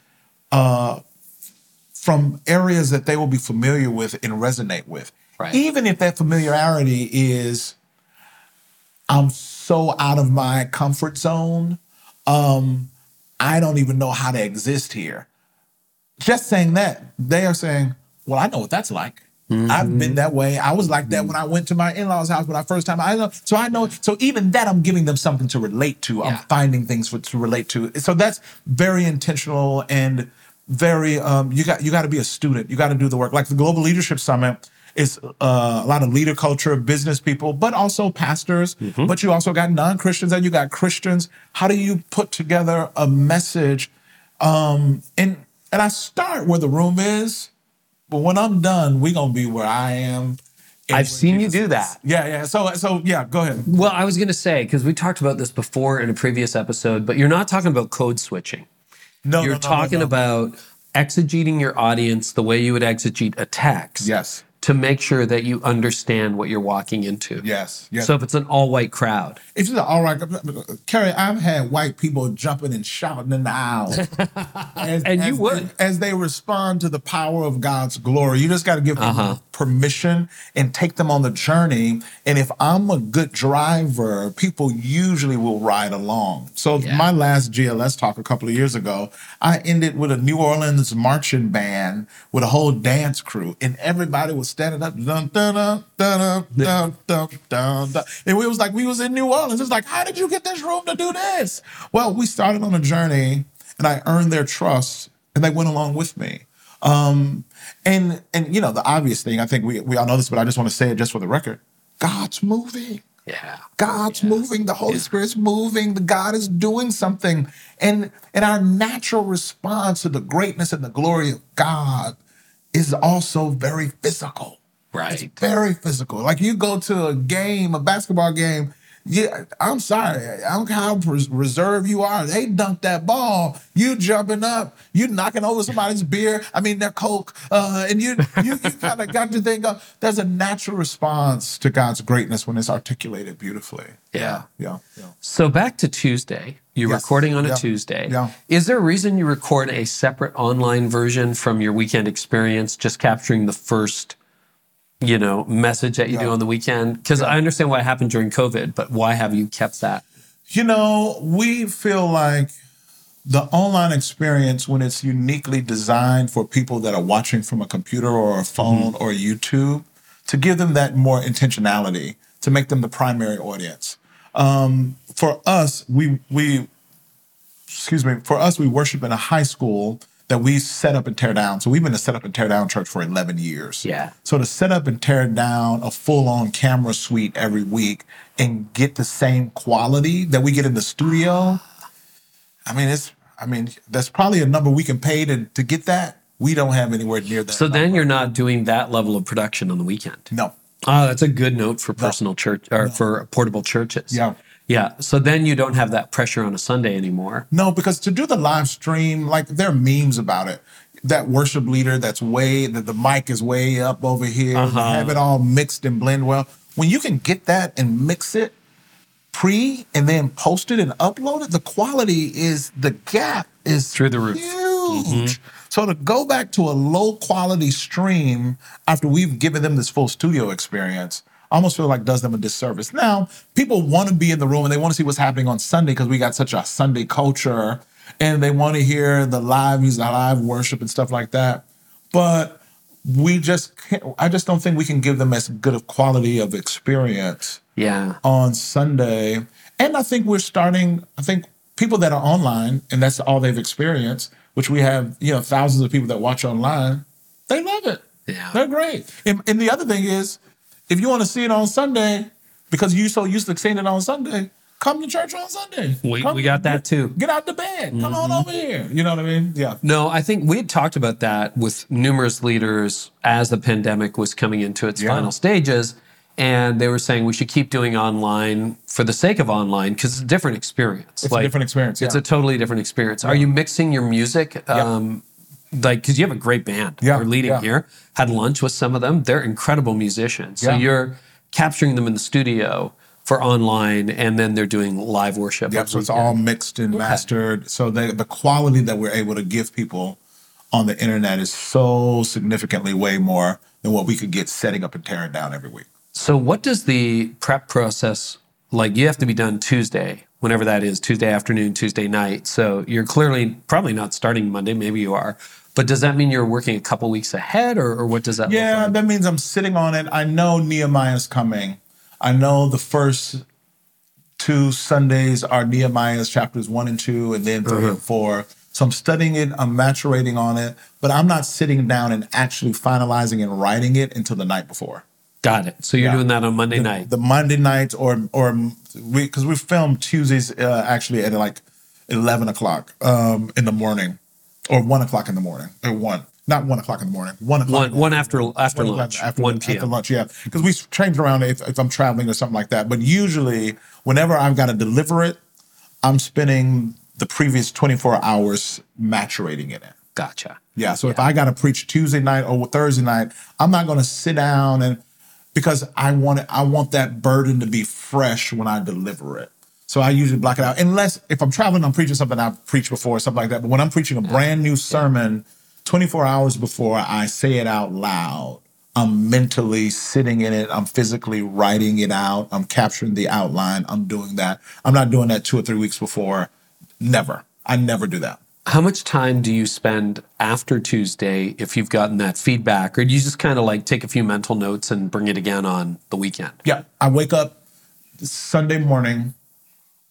from areas that they will be familiar with and resonate with. Right. Even if that familiarity is, I'm so out of my comfort zone, um, I don't even know how to exist here. Just saying that, they are saying, Well, I know what that's like. I've been that way. I was like that when I went to my in-laws' house when I first time. I know, so I know. So even that, I'm giving them something to relate to. I'm finding things for, to relate to. So that's very intentional and very. Um, you got you got to be a student. You got to do the work. Like the Global Leadership Summit is uh, a lot of leader culture, business people, but also pastors. But you also got non-Christians and you got Christians. How do you put together a message? Um, and and I start where the room is, but when I'm done, we're gonna be where I am. I've where seen you do is. that. Yeah, yeah. So so yeah, go ahead. Well, I was going to say because we talked about this before in a previous episode, but you're not talking about code switching. No, You're no, no, no, talking no. about exegeting your audience the way you would exegete a text. Yes. To make sure that you understand what you're walking into. Yes, yes. So if it's an all white crowd, If you're all right, Carey, I've had white people jumping and shouting in the aisle, [laughs] as, And you as- would. as they respond to the power of God's glory. You just got to give them Uh-huh. permission and take them on the journey. And if I'm a good driver, people usually will ride along. So Yeah. my last GLS talk a couple of years ago, I ended with a New Orleans marching band with a whole dance crew, and everybody was standing up, dun dun dun dun dun dun dun, dun. and we was like we was in New Orleans. It's like, how did you get this room to do this? Well, we started on a journey, and I earned their trust, and they went along with me. Um, and and you know the obvious thing, I think we we all know this, but I just want to say it just for the record: God's moving. Yeah. God's moving, the Holy Spirit's moving, the God is doing something. And and our natural response to the greatness and the glory of God is also very physical. Right. Very physical. Like you go to a game, a basketball game, yeah, I'm sorry. I don't care how reserved you are. They dunk that ball. You jumping up. You knocking over somebody's beer. I mean, their Coke. Uh, and you you, you [laughs] kind of got to think of there's a natural response to God's greatness when it's articulated beautifully. Yeah. Yeah. Yeah. So back to Tuesday. You're Yes. recording on a Yeah. Tuesday. Yeah. Is there a reason you record a separate online version from your weekend experience, just capturing the first, you know, message that you do on the weekend? Because I understand why it happened during COVID, but why have you kept that? You know, we feel like the online experience, when it's uniquely designed for people that are watching from a computer or a phone or YouTube, to give them that more intentionality, to make them the primary audience. Um, for us, we we excuse me, for us, we worship in a high school that we set up and tear down. So we've been a set up and tear down church for 11 years. Yeah. So to set up and tear down a full on camera suite every week and get the same quality that we get in the studio, I mean, it's, I mean, that's probably a number we can pay to, to get that. We don't have anywhere near that. So then you're not doing that level of production on the weekend. no. Oh, that's a good note for personal church or for portable churches. Yeah. Yeah. So then you don't have that pressure on a Sunday anymore. No, because to do the live stream, like there are memes about it. That worship leader that's way that the mic is way up over here, Uh-huh. have it all mixed and blend well. When you can get that and mix it pre and then post it and upload it, the quality is the gap is Through the roof. Huge. So to go back to a low quality stream after we've given them this full studio experience, I almost feel like does them a disservice. Now, people want to be in the room and they want to see what's happening on Sunday because we got such a Sunday culture and they want to hear the live music, the live worship and stuff like that. But we just can't, I just don't think we can give them as good of quality of experience Yeah. on Sunday. And I think we're starting, I think people that are online and that's all they've experienced, which we have, you know, thousands of people that watch online, they love it. Yeah. They're great. And, and the other thing is, if you want to see it on Sunday, because you're so used to seeing it on Sunday, come to church on Sunday. We, Come- we got that too. Get out the bed. Come on over here. You know what I mean? Yeah. No, I think we had talked about that with numerous leaders as the pandemic was coming into its Yeah. final stages. And they were saying we should keep doing online for the sake of online because it's a different experience. It's a different experience, It's a totally different experience. Are you mixing your music? Um, like, because you have a great band. Yeah, You're leading yeah. here. Had lunch with some of them. They're incredible musicians. So Yeah. you're capturing them in the studio for online, and then they're doing live worship. Yep. So it's all mixed and mastered. So the the quality that we're able to give people on the internet is so significantly way more than what we could get setting up and tearing down every week. So, what does the prep process like? You have to be done Tuesday, whenever that is, Tuesday afternoon, Tuesday night. So, you're clearly probably not starting Monday. Maybe you are, but does that mean you're working a couple weeks ahead, or, or what does that mean? Yeah, like? that means I'm sitting on it. I know Nehemiah's coming. I know the first two Sundays are Nehemiah's chapters one and two, and then 3 Uh-huh. and four. So I'm studying it, I'm maturating on it, but I'm not sitting down and actually finalizing and writing it until the night before. Got it. So you're Yeah. doing that on Monday night. The Monday nights, or or we because we film Tuesdays uh, actually at like eleven o'clock um, in the morning, or one o'clock in the morning, or one, not one o'clock in the morning, one o'clock. in one one after after One lunch, after, one after lunch, yeah. Because we change around if, if I'm traveling or something like that. But usually, whenever I've got to deliver it, I'm spending the previous 24 hours maturating in it. Gotcha. Yeah. So if I got to preach Tuesday night or Thursday night, I'm not going to sit down and because I want it, I want that burden to be fresh when I deliver it. So I usually block it out. Unless if I'm traveling, I'm preaching something I've preached before, or something like that. But when I'm preaching a brand new sermon, 24 hours before I say it out loud, I'm mentally sitting in it. I'm physically writing it out. I'm capturing the outline. I'm doing that. I'm not doing that two or three weeks before. Never. I never do that. How much time do you spend after Tuesday if you've gotten that feedback, or do you just kind of like take a few mental notes and bring it again on the weekend? Yeah. I wake up Sunday morning,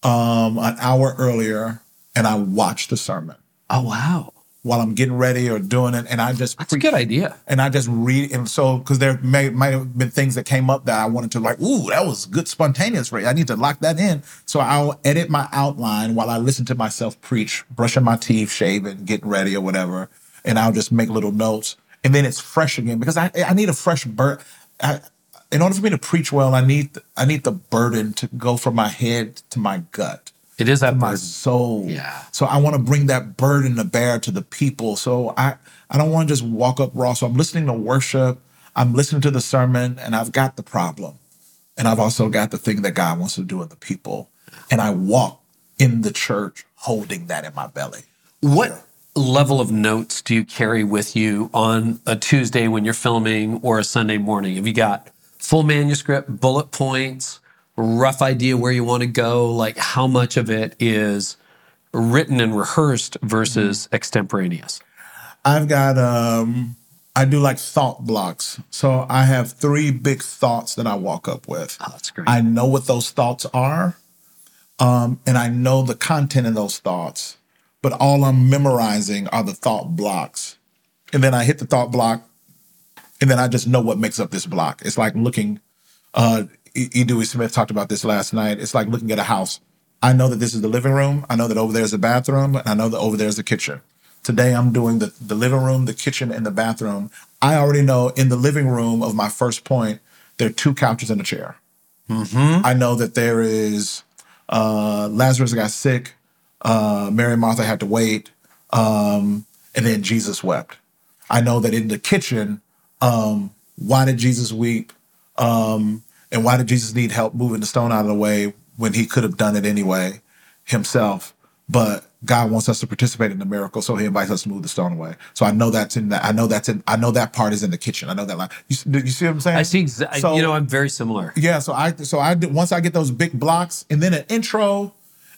um, an hour earlier, and I watch the sermon Oh wow, while I'm getting ready or doing it, and I just that's a good idea. and I just read and so because there may might have been things that came up that I wanted to like, ooh, that was good spontaneous rate. I need to lock that in. So I'll edit my outline while I listen to myself preach, brushing my teeth, shaving, getting ready or whatever, and I'll just make little notes, and then it's fresh again because I I need a fresh burn. I, in order for me to preach well, I need I need the burden to go from my head to my gut It is that my burden. soul. Yeah. So I want to bring that burden to bear to the people. So I I don't want to just walk up raw. So I'm listening to worship. I'm listening to the sermon, and I've got the problem, and I've also got the thing that God wants to do in the people, and I walk in the church holding that in my belly. What level of notes do you carry with you on a Tuesday when you're filming or a Sunday morning? Have you got full manuscript, bullet points, rough idea where you want to go? Like how much of it is written and rehearsed versus extemporaneous? I've got um I do like thought blocks. So I have three big thoughts that I walk up with. Oh, that's great. I know what those thoughts are, um, and I know the content in those thoughts, but all I'm memorizing are the thought blocks. And then I hit the thought block, and then I just know what makes up this block. It's like looking, uh, E. Dewey Smith talked about this last night. It's like looking at a house. I know that this is the living room. I know that over there's the bathroom, and I know that over there's the kitchen. Today I'm doing the, the living room, the kitchen, and the bathroom. I already know in the living room of my first point, there are two couches and a chair. I know that there is uh, Lazarus got sick, uh, Mary and Martha had to wait, um, and then Jesus wept. I know that in the kitchen, um, why did Jesus weep? Um, and why did Jesus need help moving the stone out of the way when he could have done it anyway himself? But God wants us to participate in the miracle, so He invites us to move the stone away. So I know that's in that. I know that's in. I know that part is in the kitchen. I know that line. You, you see what I'm saying? I see. Exa- So- you know, I'm very similar. yeah, so I so I once I get those big blocks and then an intro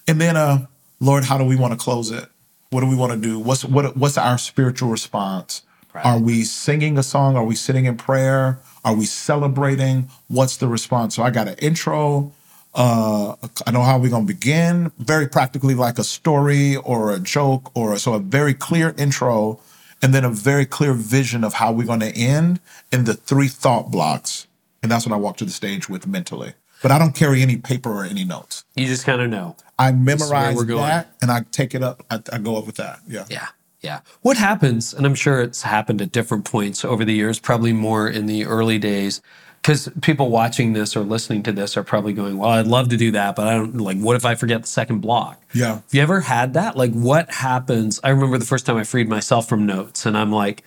and then a Lord, how do we want to close it? What do we want to do? What's what what's our spiritual response? Are we singing a song? Are we sitting in prayer? Are we celebrating? What's the response? So I got an intro. Uh, I know how we're gonna begin. Very practically, like a story or a joke, or so a very clear intro, and then a very clear vision of how we're gonna end in the three thought blocks and that's what I walk to the stage with mentally. But I don't carry any paper or any notes. You just kind of know. I memorize going. that and I take it up. I, I go up with that. Yeah. Yeah. Yeah. What happens, and I'm sure it's happened at different points over the years, probably more in the early days, because people watching this or listening to this are probably going, Well, I'd love to do that, but I don't like, what if I forget the second block? Yeah. Have you ever had that? Like, what happens? I remember the first time I freed myself from notes, and I'm like,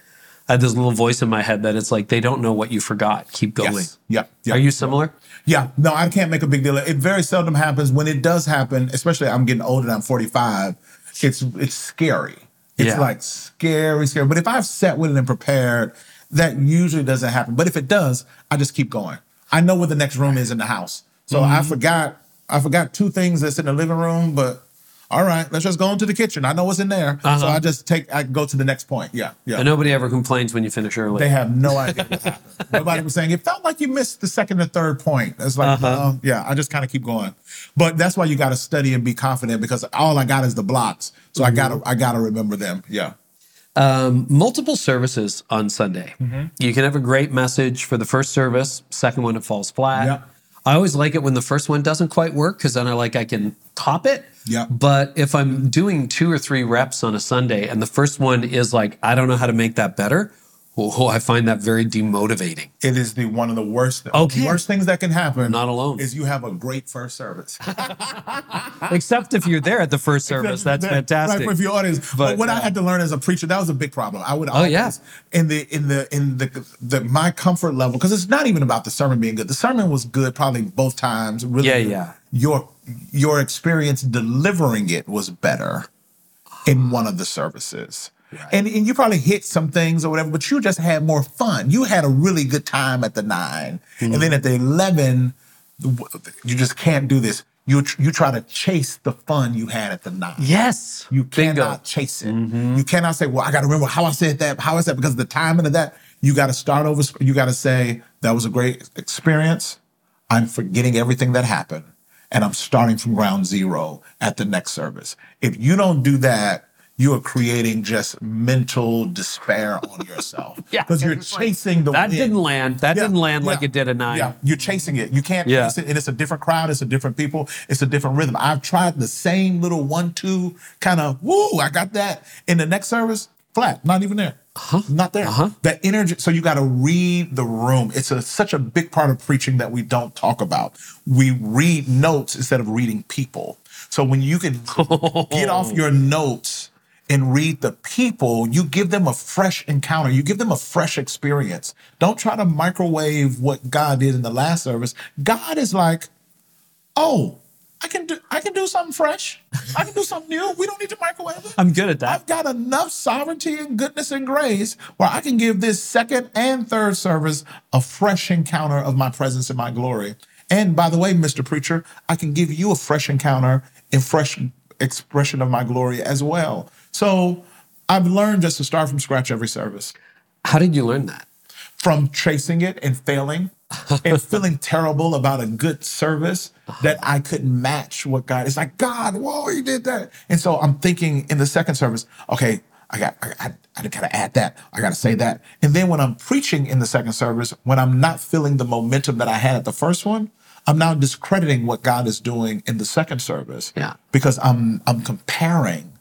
I had this little voice in my head that it's like, they don't know what you forgot. Keep going. Yes. Yeah. yeah. Are you similar? Yeah. No, I can't make a big deal. It very seldom happens. When it does happen, especially I'm getting older and I'm 45, it's it's scary. It's Yeah. like scary, scary. But if I've sat with it and prepared, that usually doesn't happen. But if it does, I just keep going. I know where the next room is in the house. So I Mm-hmm. forgot I forgot two things that's in the living room, but all right, let's just go into the kitchen. I know what's in there. So Uh-huh. I just take I go to the next point. Yeah. Yeah. And nobody ever complains when you finish early. They have no idea. [laughs] Nobody was saying it felt like you missed the second or third point. It's like, Uh-huh. uh, yeah, I just kind of keep going. But that's why you got to study and be confident because all I got is the blocks, so I gotta Mm-hmm. I gotta remember them. Yeah, um, multiple services on Sunday. Mm-hmm. You can have a great message for the first service, second one it falls flat. Yep. I always like it when the first one doesn't quite work because then I like I can top it. Yeah. But if I'm doing two or three reps on a Sunday and the first one is like I don't know how to make that better, oh, I find that very demotivating. it is the one of the worst Okay. worst things that can happen. Not alone. is you have a great first service. [laughs] Except if you're there at the first service, that's Right, fantastic. for your audience. But, But, what I uh, had to learn as a preacher, that was a big problem. I would Oh, always yeah. in the in the in the the my comfort level because it's not even about the sermon being good. The sermon was good probably both times. Really, Yeah, yeah. Your your experience delivering it was better in one of the services. And, and you probably hit some things or whatever, but you just had more fun. You had a really good time at the 9 And mm-hmm. then at the 11, you just can't do this. You, you try to chase the fun you had at the nine. Yes. You Bingo. cannot chase it. Mm-hmm. You cannot say, well, I got to remember how I said that. How I said because of the timing of that. You got to start over. You got to say, that was a great experience. I'm forgetting everything that happened and I'm starting from ground zero at the next service. If you don't do that, you are creating just mental despair on yourself. [laughs] Yeah. Because you're chasing the That win. didn't land. That Yeah, didn't land like it did a nine. Yeah, you're chasing it. You can't Yeah. chase it, and it's a different crowd. It's a different people. It's a different rhythm. I've tried the same little one-two kind of woo. I got that in the next service. Flat, not even there. Huh? Not there. Uh-huh. That energy. So you got to read the room. It's a, such a big part of preaching that we don't talk about. We read notes instead of reading people. So when you can [laughs] get off your notes and read the people, you give them a fresh encounter. You give them a fresh experience. Don't try to microwave what God did in the last service. God is like, oh, I can do I can do something fresh. I can do something new. We don't need to microwave it. I'm good at that. I've got enough sovereignty and goodness and grace where I can give this second and third service a fresh encounter of my presence and my glory. And by the way, Mr. Preacher, I can give you a fresh encounter and fresh expression of my glory as well. So I've learned just to start from scratch every service How did you learn that? from tracing it and failing [laughs] and feeling terrible about a good service uh-huh. that I couldn't match what God. It's like God, whoa, you did that. And so I'm thinking in the second service, okay, I got, I, I, I gotta add that. I gotta say that. And then when I'm preaching in the second service, when I'm not feeling the momentum that I had at the first one, I'm now discrediting what God is doing in the second service. Yeah. Because I'm I'm comparing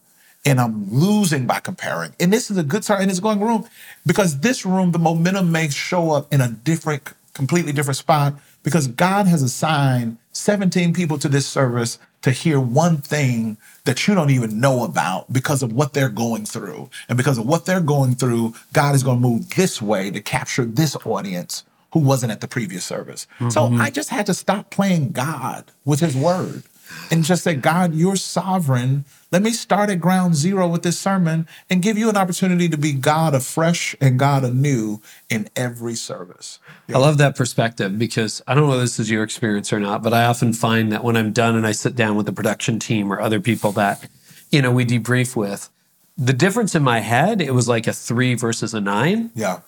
and I'm losing by comparing. And this is a good start in this going room because this room, the momentum may show up in a different, completely different spot because God has assigned 17 people to this service to hear one thing that you don't even know about because of what they're going through. And because of what they're going through, God is going to move this way to capture this audience who wasn't at the previous service. So mm-hmm. I just had to stop playing God with his word and just say, God, you're sovereign. Let me start at ground zero with this sermon and give you an opportunity to be God afresh and God anew in every service. I love that perspective because I don't know if this is your experience or not, but I often find that when I'm done and I sit down with the production team or other people that, you know, we debrief with, the difference in my head, it was like a three versus a nine. Yeah,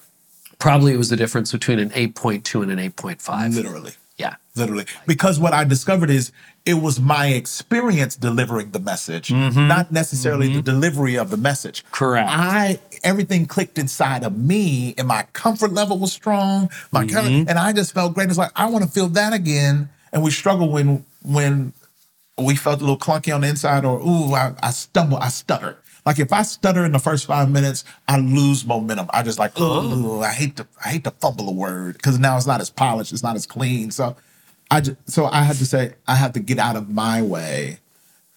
Probably it was the difference between an 8.2 and an 8.5. literally. Yeah. Literally. Because what I discovered is it was my experience delivering the message, not necessarily the delivery of the message. Correct. I everything clicked inside of me and my comfort level was strong. My Mm-hmm. and I just felt great. It's like I want to feel that again. And we struggle when when we felt a little clunky on the inside or ooh, I, I stumble, I stutter. Like if I stutter in the first five minutes, I lose momentum. I just like, oh, I hate to, I hate to fumble a word because now it's not as polished, it's not as clean. So, I just, so I had to say I have to get out of my way,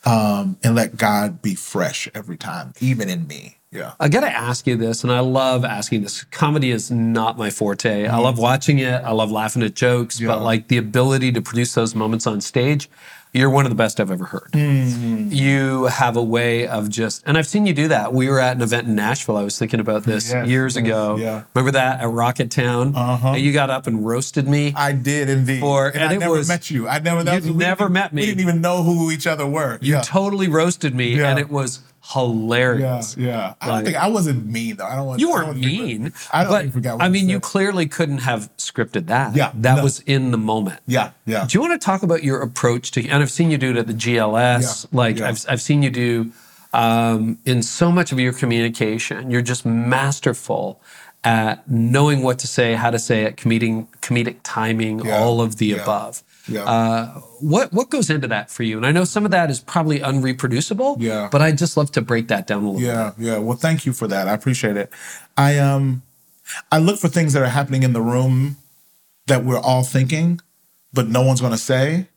um, and let God be fresh every time, even in me. Yeah. I got to ask you this, and I love asking this. Comedy is not my forte. I love watching it. I love laughing at jokes, Yeah. but like the ability to produce those moments on stage, you're one of the best I've ever heard. You have a way of just, and I've seen you do that. We were at an event in Nashville. I was thinking about this Yes, years yes, ago. yeah. Remember that at Rocketown? Uh-huh. And you got up and roasted me. I did indeed. For- and, and I never was- met you. I never. That You'd never met me. We didn't even know who each other were. You yeah. totally roasted me, Yeah. and it was hilarious. yeah. I Like- don't think I wasn't mean though. I don't want. You weren't don't think- mean. I don't but, forget. I mean, you clearly couldn't have scripted that. Yeah, That no. was in the moment. Yeah, yeah. Do you want to talk about your approach to, and I've seen you do it at the GLS. Yeah, like yeah. I've, I've seen you do um, in so much of your communication. You're just masterful at knowing what to say, how to say it, comedic, comedic timing, Yeah, all of the yeah, above. Yeah. Uh, what what goes into that for you? And I know some of that is probably unreproducible. Yeah. But I'd just love to break that down a little bit. Yeah, yeah. Well, thank you for that. I appreciate it. I um, I look for things that are happening in the room that we're all thinking, but no one's going to say.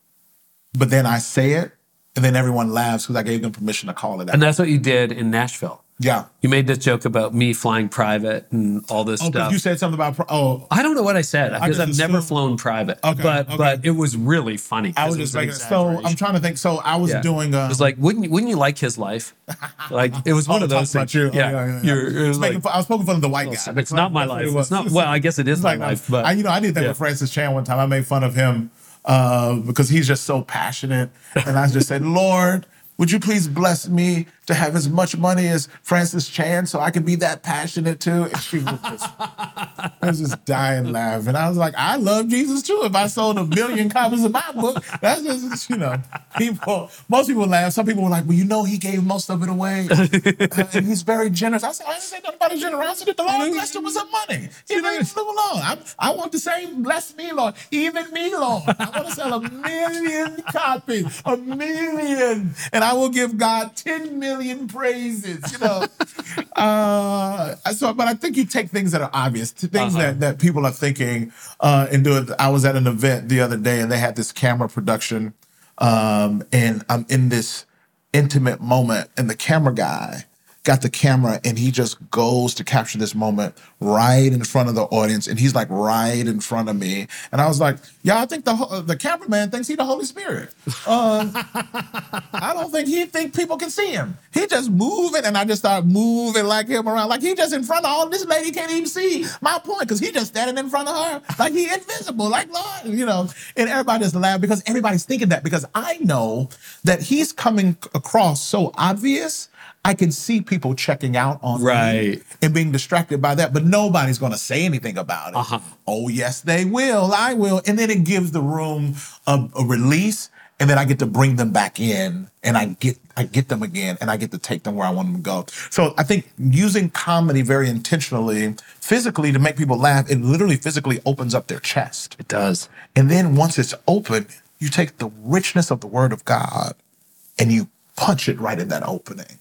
But then I say it, and then everyone laughs because I gave them permission to call it out. And that's what you did in Nashville. Yeah. You made this joke about me flying private and all this Oh, stuff. you said something about. Pro- oh, I don't know what I said because I've never assumed- flown private. Okay, but okay. but it was really funny. I was just making. So I'm trying to think. So I was Yeah. doing. Uh, it was like, wouldn't you, wouldn't you like his life? [laughs] Like it was oh, one of those things. you. Oh, Yeah, yeah, yeah, yeah. You're, I was like, fun- I was poking fun of the white guy. it's not my life. it. It's not. Well, I guess it is It's my like, life, but I, you know, I did that with Francis Chan one time. I made fun of him uh, because he's just so passionate, and I just said, "Lord, would you please bless me to have as much money as Francis Chan, so I can be that passionate too?" And she was just, I was just dying laughing. I was like, "I love Jesus too. If I sold a million copies of my book, that's just you know, people. Most people laugh. Some people were like, "Well, you know, he gave most of it away, [laughs] Uh, and he's very generous." I said, "I didn't say nothing about his generosity. The Lord blessed him with some money. He let him alone. I, I want the same. Bless me, Lord. Even me, Lord. I want to sell a million copies, a million, and I will give God ten million praises. You know." [laughs] uh, so, but I think you take things that are obvious, to things that, that people are thinking, uh, and do it. I was at an event the other day, and they had this camera production, um, and I'm in this intimate moment, and the camera guy got the camera and he just goes to capture this moment right in front of the audience and he's like right in front of me. And i was like yeah i think the the cameraman thinks he the holy spirit. Uh, [laughs] i don't think he think people can see him. He just moving and i just start moving like him around. Like he just in front of all this lady can't even see my point because he just standing in front of her like he invisible like lord you know. And everybody just laugh because everybody's thinking that because i know that he's coming across so obvious I can see people checking out on me Right. and being distracted by that, but nobody's going to say anything about it. Uh-huh. Oh, yes, they will. I will. And then it gives the room a, a release, and then I get to bring them back in, and I get I get them again, and I get to take them where I want them to go. So I think using comedy very intentionally, physically to make people laugh, it literally physically opens up their chest. it does. And then once it's open, you take the richness of the word of God and you punch it right in that opening.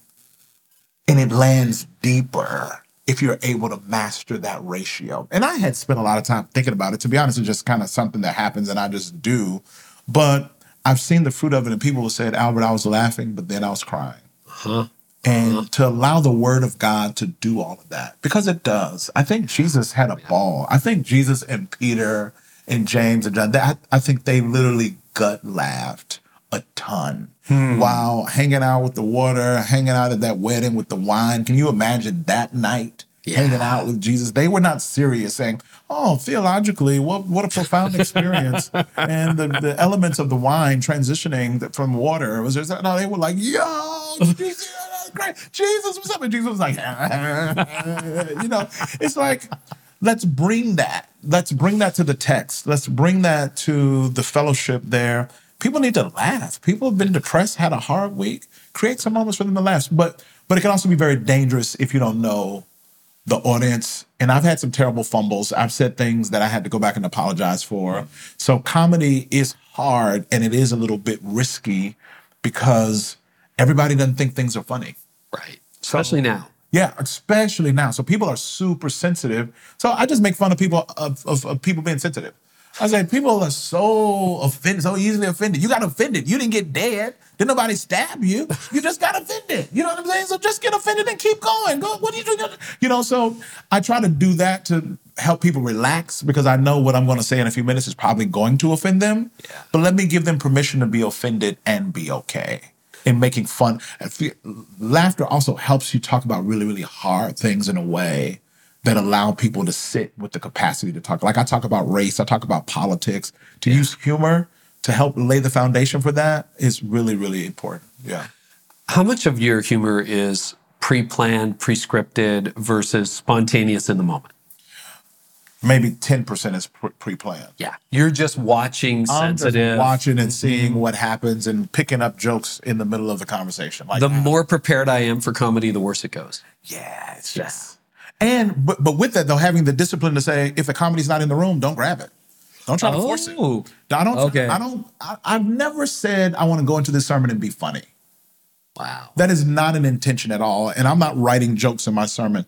And it lands deeper if you're able to master that ratio. And I had spent a lot of time thinking about it. To be honest, it's just kind of something that happens and I just do. But I've seen the fruit of it, and people have said, Albert, I was laughing, but then I was crying. Huh? And uh-huh. to allow the word of God to do all of that, because it does. I think Jesus had a ball. I think Jesus and Peter and James and John, that, I think they literally gut laughed a ton Hmm. while hanging out with the water, hanging out at that wedding with the wine. Can you imagine that night? Hanging out with Jesus, they were not serious, saying, "Oh, theologically, what what a profound experience!" [laughs] and the, the elements of the wine transitioning from water was just no. They were like, "Yo, Jesus, great. Jesus, what's up?" And Jesus was like, [laughs] "You know, it's like." Let's bring that. Let's bring that to the text. Let's bring that to the fellowship there. People need to laugh. People have been depressed, had a hard week. Create some moments for them to laugh. But but it can also be very dangerous if you don't know the audience. And I've had some terrible fumbles. I've said things that I had to go back and apologize for. So comedy is hard and it is a little bit risky because everybody doesn't think things are funny. Right. Especially now. Yeah, especially now. So people are super sensitive. So I just make fun of people of, of, of people being sensitive. I say people are so offended, so easily offended. You got offended. You didn't get dead. Did nobody stab you? You just got offended. You know what I'm saying? So just get offended and keep going. Go. What are you doing? You know. So I try to do that to help people relax because I know what I'm going to say in a few minutes is probably going to offend them. Yeah. But let me give them permission to be offended and be okay in making fun. Laughter also helps you talk about really, really hard things in a way that allow people to sit with the capacity to talk. Like I talk about race, I talk about politics. To use humor to help lay the foundation for that is really, really important. Yeah. How much of your humor is pre-planned, pre-scripted versus spontaneous in the moment? Maybe 10% is pre- pre-planned. Yeah. You're just watching I'm just sensitive. watching and seeing mm-hmm. what happens and picking up jokes in the middle of the conversation. Like the that. more prepared I am for comedy, the worse it goes. Yeah, it's just. And but but with that though, having the discipline to say if the comedy's not in the room, don't grab it. Don't try to force it. Oh, I don't. okay. I don't. I, I've never said I want to go into this sermon and be funny. Wow. That is not an intention at all. And I'm not writing jokes in my sermon.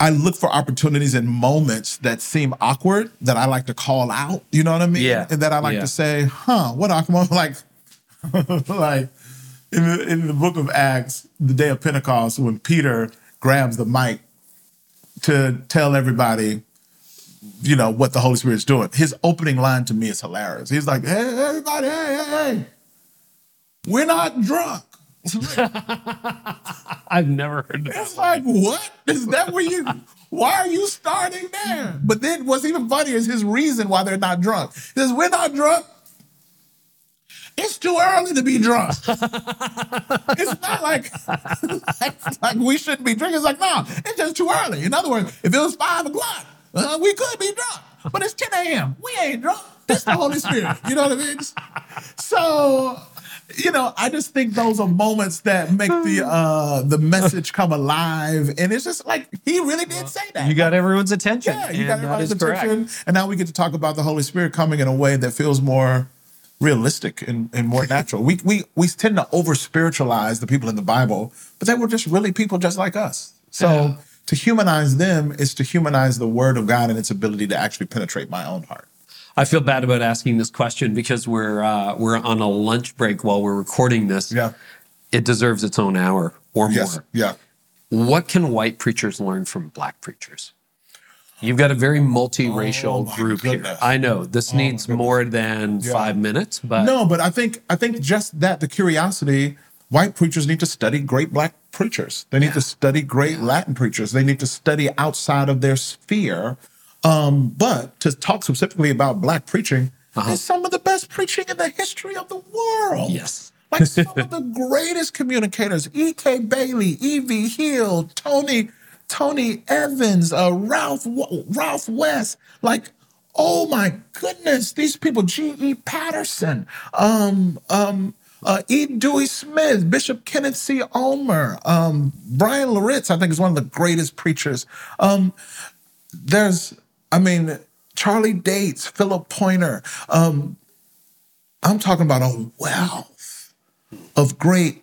I look for opportunities and moments that seem awkward that I like to call out. You know what I mean? Yeah. And that I like Yeah. to say, huh, what awkward? [laughs] Like, like, in the, in the book of Acts, the day of Pentecost, when Peter grabs the mic to tell everybody, you know, what the Holy Spirit's doing, his opening line to me is hilarious. He's like, hey, everybody, hey, hey, hey, we're not drunk. [laughs] I've never heard that. It's like, what? Is that where you, why are you starting there? But then what's even funnier is his reason why they're not drunk. He says, we're not drunk it's too early to be drunk. [laughs] it's not like, [laughs] like, like, we shouldn't be drinking. It's like, no, it's just too early. In other words, if it was five o'clock, uh, we could be drunk. But it's 10 a.m. We ain't drunk. It's the Holy Spirit. You know what I mean? So, you know, I just think those are moments that make the uh the message come alive. And it's just like he really did say that. You got everyone's attention. Yeah, you got everyone's attention. Correct. And now we get to talk about the Holy Spirit coming in a way that feels more realistic and, and more natural. We, we, we tend to over spiritualize the people in the Bible, but they were just really people just like us. So yeah. to humanize them is to humanize the word of God and its ability to actually penetrate my own heart. I feel bad about asking this question because we're uh, we're on a lunch break while we're recording this. Yeah, it deserves its own hour or more. Yes. Yeah. What can white preachers learn from black preachers? You've got a very multiracial oh, group goodness. here. I know this oh, needs more than yeah. five minutes, but no, but I think I think just that the curiosity. White preachers need to study great black preachers. They need yeah. to study great yeah. Latin preachers. They need to study outside of their sphere. Um, but to talk specifically about black preaching, uh-huh. is some of the best preaching in the history of the world. Yes. Like some of the [laughs] greatest communicators, E.K. Bailey, E.V. Hill, Tony Tony Evans, uh, Ralph Ralph West, like oh my goodness, these people, G.E. Patterson, um, um, uh, E. Dewey Smith, Bishop Kenneth C. Ulmer, um, Bryan Loritts, I think is one of the greatest preachers. Um, there's, I mean, Charlie Dates, Philip Pointer. Um, I'm talking about a wealth of great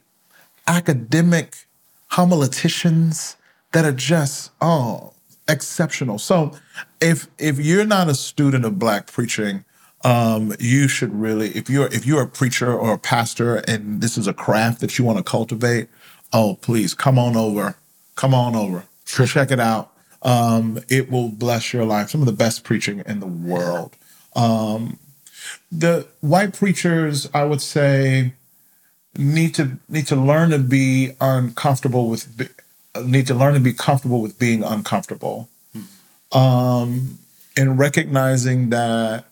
academic homileticians, that are just oh exceptional. So if if you're not a student of black preaching, um, you should really if you're if you're a preacher or a pastor and this is a craft that you want to cultivate, oh please come on over, come on over, check it out. Um, it will bless your life. Some of the best preaching in the world. Um, the white preachers, I would say, need to need to learn to be uncomfortable with need to learn to be comfortable with being uncomfortable. Um, and recognizing that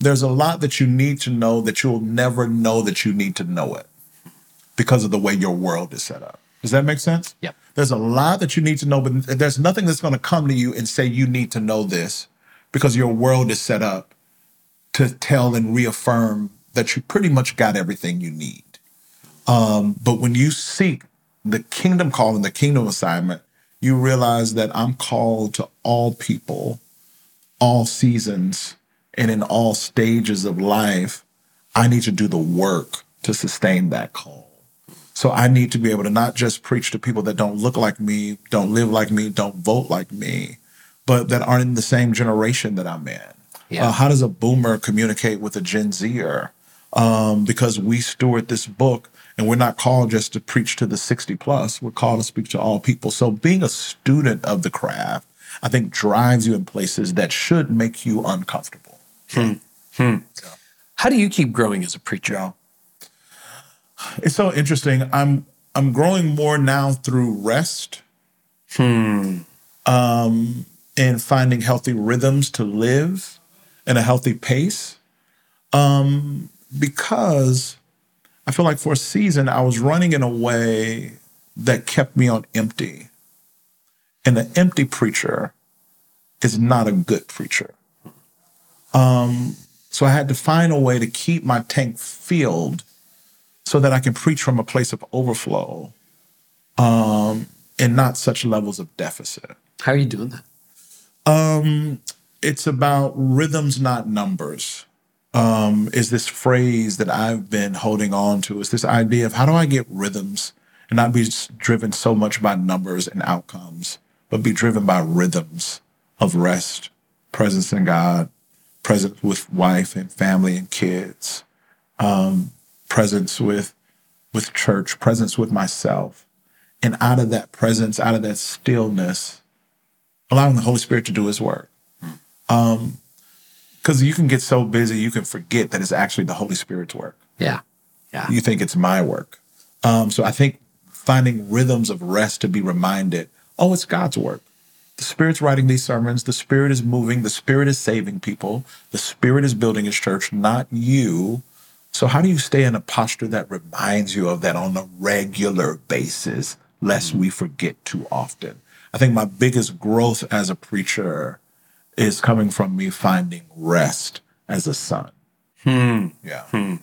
there's a lot that you need to know that you'll never know that you need to know it because of the way your world is set up. Does that make sense? Yeah. There's a lot that you need to know, but there's nothing that's going to come to you and say you need to know this because your world is set up to tell and reaffirm that you pretty much got everything you need. Um, but when you seek the kingdom call and the kingdom assignment, you realize that I'm called to all people, all seasons, and in all stages of life. I need to do the work to sustain that call. So I need to be able to not just preach to people that don't look like me, don't live like me, don't vote like me, but that aren't in the same generation that I'm in. Yeah. Uh, how does a boomer communicate with a Gen Zer? Um, because we steward this book and we're not called just to preach to the 60 plus, we're called to speak to all people. So being a student of the craft, I think drives you in places that should make you uncomfortable. Hmm. Hmm. How do you keep growing as a preacher? It's so interesting. I'm I'm growing more now through rest. Hmm. Um, and finding healthy rhythms to live in a healthy pace. Um, because I feel like for a season, I was running in a way that kept me on empty. And the empty preacher is not a good preacher. Um, so I had to find a way to keep my tank filled so that I can preach from a place of overflow um, and not such levels of deficit. How are you doing that? Um, it's about rhythms, not numbers um, is this phrase that I've been holding on to. Is this idea of how do I get rhythms and not be driven so much by numbers and outcomes, but be driven by rhythms of rest, presence in God, presence with wife and family and kids, um, presence with with church, presence with myself. And out of that presence, out of that stillness, allowing the Holy Spirit to do his work. Um, because you can get so busy, you can forget that it's actually the Holy Spirit's work. Yeah. Yeah. You think it's my work. Um, so I think finding rhythms of rest to be reminded, oh, it's God's work. The Spirit's writing these sermons. The Spirit is moving. The Spirit is saving people. The Spirit is building His church, not you. So, how do you stay in a posture that reminds you of that on a regular basis, lest we forget too often? I think my biggest growth as a preacher is coming from me finding rest as a son. Hmm. Yeah. Hmm.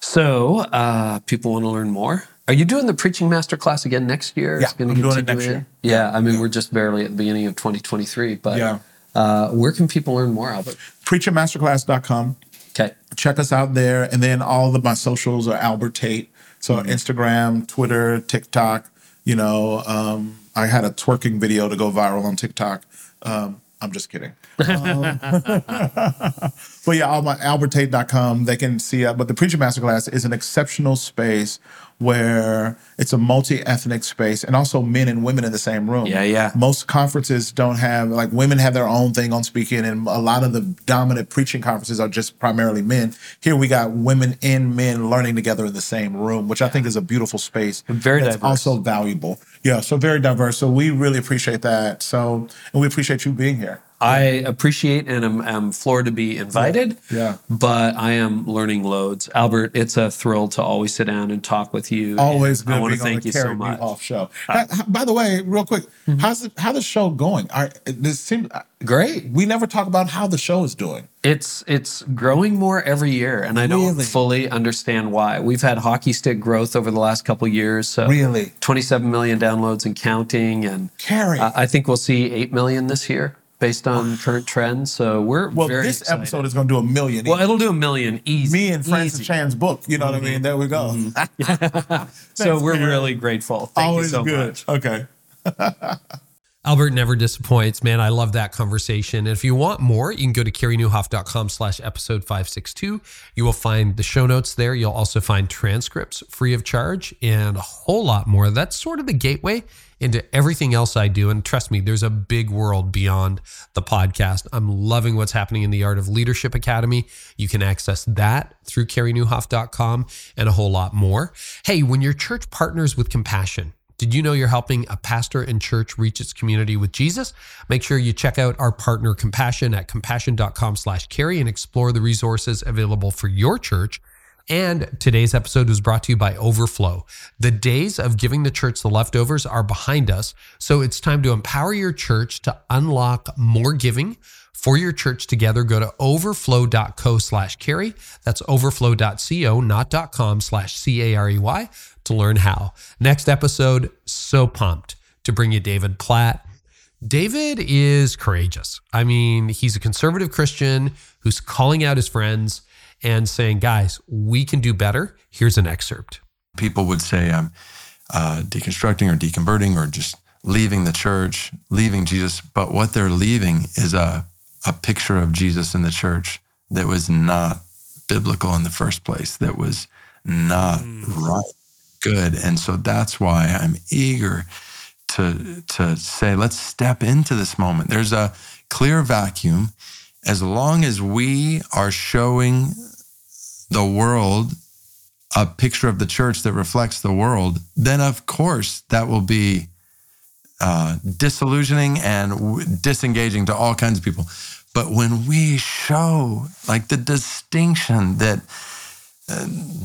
So, uh, people want to learn more. Are you doing the preaching master class again next year? Yeah, I'm doing it next year. Yeah, I mean, yeah. we're just barely at the beginning of 2023, but yeah. Uh, where can people learn more, Albert? Preachingmasterclass.com. Okay. Check us out there. And then all of my socials are Albert Tate. So mm-hmm. Instagram, Twitter, TikTok. You know, um, I had a twerking video to go viral on TikTok. Um, I'm just kidding. Um, [laughs] but yeah, all my albertate.com, they can see it. But the Preacher Masterclass is an exceptional space where it's a multi-ethnic space and also men and women in the same room. Yeah, yeah. Most conferences don't have like women have their own thing on speaking and a lot of the dominant preaching conferences are just primarily men. Here we got women and men learning together in the same room, which I think is a beautiful space. Very that's diverse. also valuable. Yeah, so very diverse. So we really appreciate that. So and we appreciate you being here. I appreciate and am, am floored to be invited. Yeah. But I am learning loads. Albert, it's a thrill to always sit down and talk with you. Always good. I want to thank you so much. Off show. Uh, by the way, real quick, mm-hmm. how's the, how the show going? Are, this seems uh, great. We never talk about how the show is doing. It's it's growing more every year, and I don't fully understand why. We've had hockey stick growth over the last couple years. So really, 27 million downloads and counting, and Carey, uh, I think we'll see 8 million this year based on current trends. So we're very well. this excited. episode is going to do a million. Well, it'll do a million easy. Me and Francis easy. Chan's book. You know mm-hmm. what I mean? Mm-hmm. There we go. Mm-hmm. [laughs] [laughs] so we're really grateful. Thank Always you so good. much. Okay. [laughs] Albert never disappoints, man. I love that conversation. And if you want more, you can go to careynieuwhof.com slash episode 562. You will find the show notes there. You'll also find transcripts free of charge and a whole lot more. That's sort of the gateway into everything else I do. And trust me, there's a big world beyond the podcast. I'm loving what's happening in the Art of Leadership Academy. You can access that through careynieuwhof.com and a whole lot more. Hey, when your church partners with compassion, did you know you're helping a pastor and church reach its community with Jesus? Make sure you check out our partner Compassion at compassion.com slash carey and explore the resources available for your church. And today's episode was brought to you by Overflow. The days of giving the church the leftovers are behind us. So it's time to empower your church to unlock more giving for your church together. Go to overflow.co slash carey. That's overflow.co, not .com slash C-A-R-E-Y to learn how. Next episode, so pumped to bring you David Platt. David is courageous. I mean, he's a conservative Christian who's calling out his friends and saying, guys, we can do better. Here's an excerpt. People would say, I'm uh, deconstructing or deconverting or just leaving the church, leaving Jesus. But what they're leaving is a, a picture of Jesus in the church that was not biblical in the first place, that was not mm. right good. And so that's why I'm eager to, to say, let's step into this moment. There's a clear vacuum. As long as we are showing the world a picture of the church that reflects the world, then of course that will be uh, disillusioning and w- disengaging to all kinds of people. But when we show like the distinction that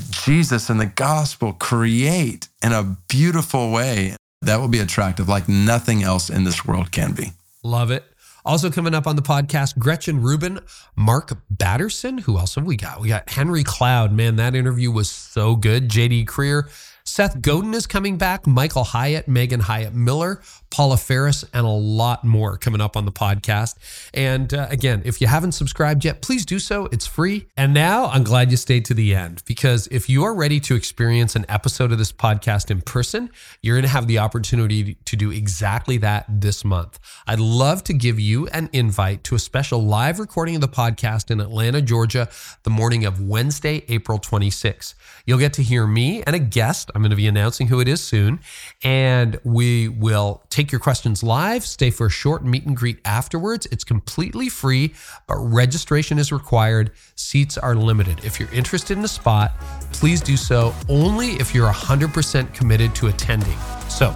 Jesus and the gospel create in a beautiful way that will be attractive like nothing else in this world can be. Love it. Also coming up on the podcast, Gretchen Rubin, Mark Batterson. Who else have we got? We got Henry Cloud. Man, that interview was so good. JD Greear. Seth Godin is coming back, Michael Hyatt, Megan Hyatt Miller, Paula Faris, and a lot more coming up on the podcast. And uh, again, if you haven't subscribed yet, please do so. It's free. And now I'm glad you stayed to the end because if you are ready to experience an episode of this podcast in person, you're going to have the opportunity to do exactly that this month. I'd love to give you an invite to a special live recording of the podcast in Atlanta, Georgia, the morning of Wednesday, April 26th. You'll get to hear me and a guest. I'm going to be announcing who it is soon. And we will take your questions live, stay for a short meet and greet afterwards. It's completely free, but registration is required. Seats are limited. If you're interested in a spot, please do so only if you're 100% committed to attending. So,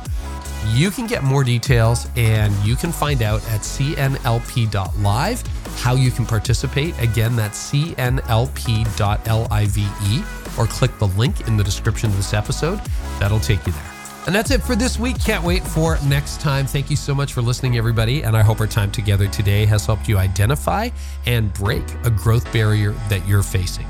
you can get more details and you can find out at cnlp.live how you can participate. Again, that's cnlp.live or click the link in the description of this episode. That'll take you there. And that's it for this week. Can't wait for next time. Thank you so much for listening, everybody. And I hope our time together today has helped you identify and break a growth barrier that you're facing.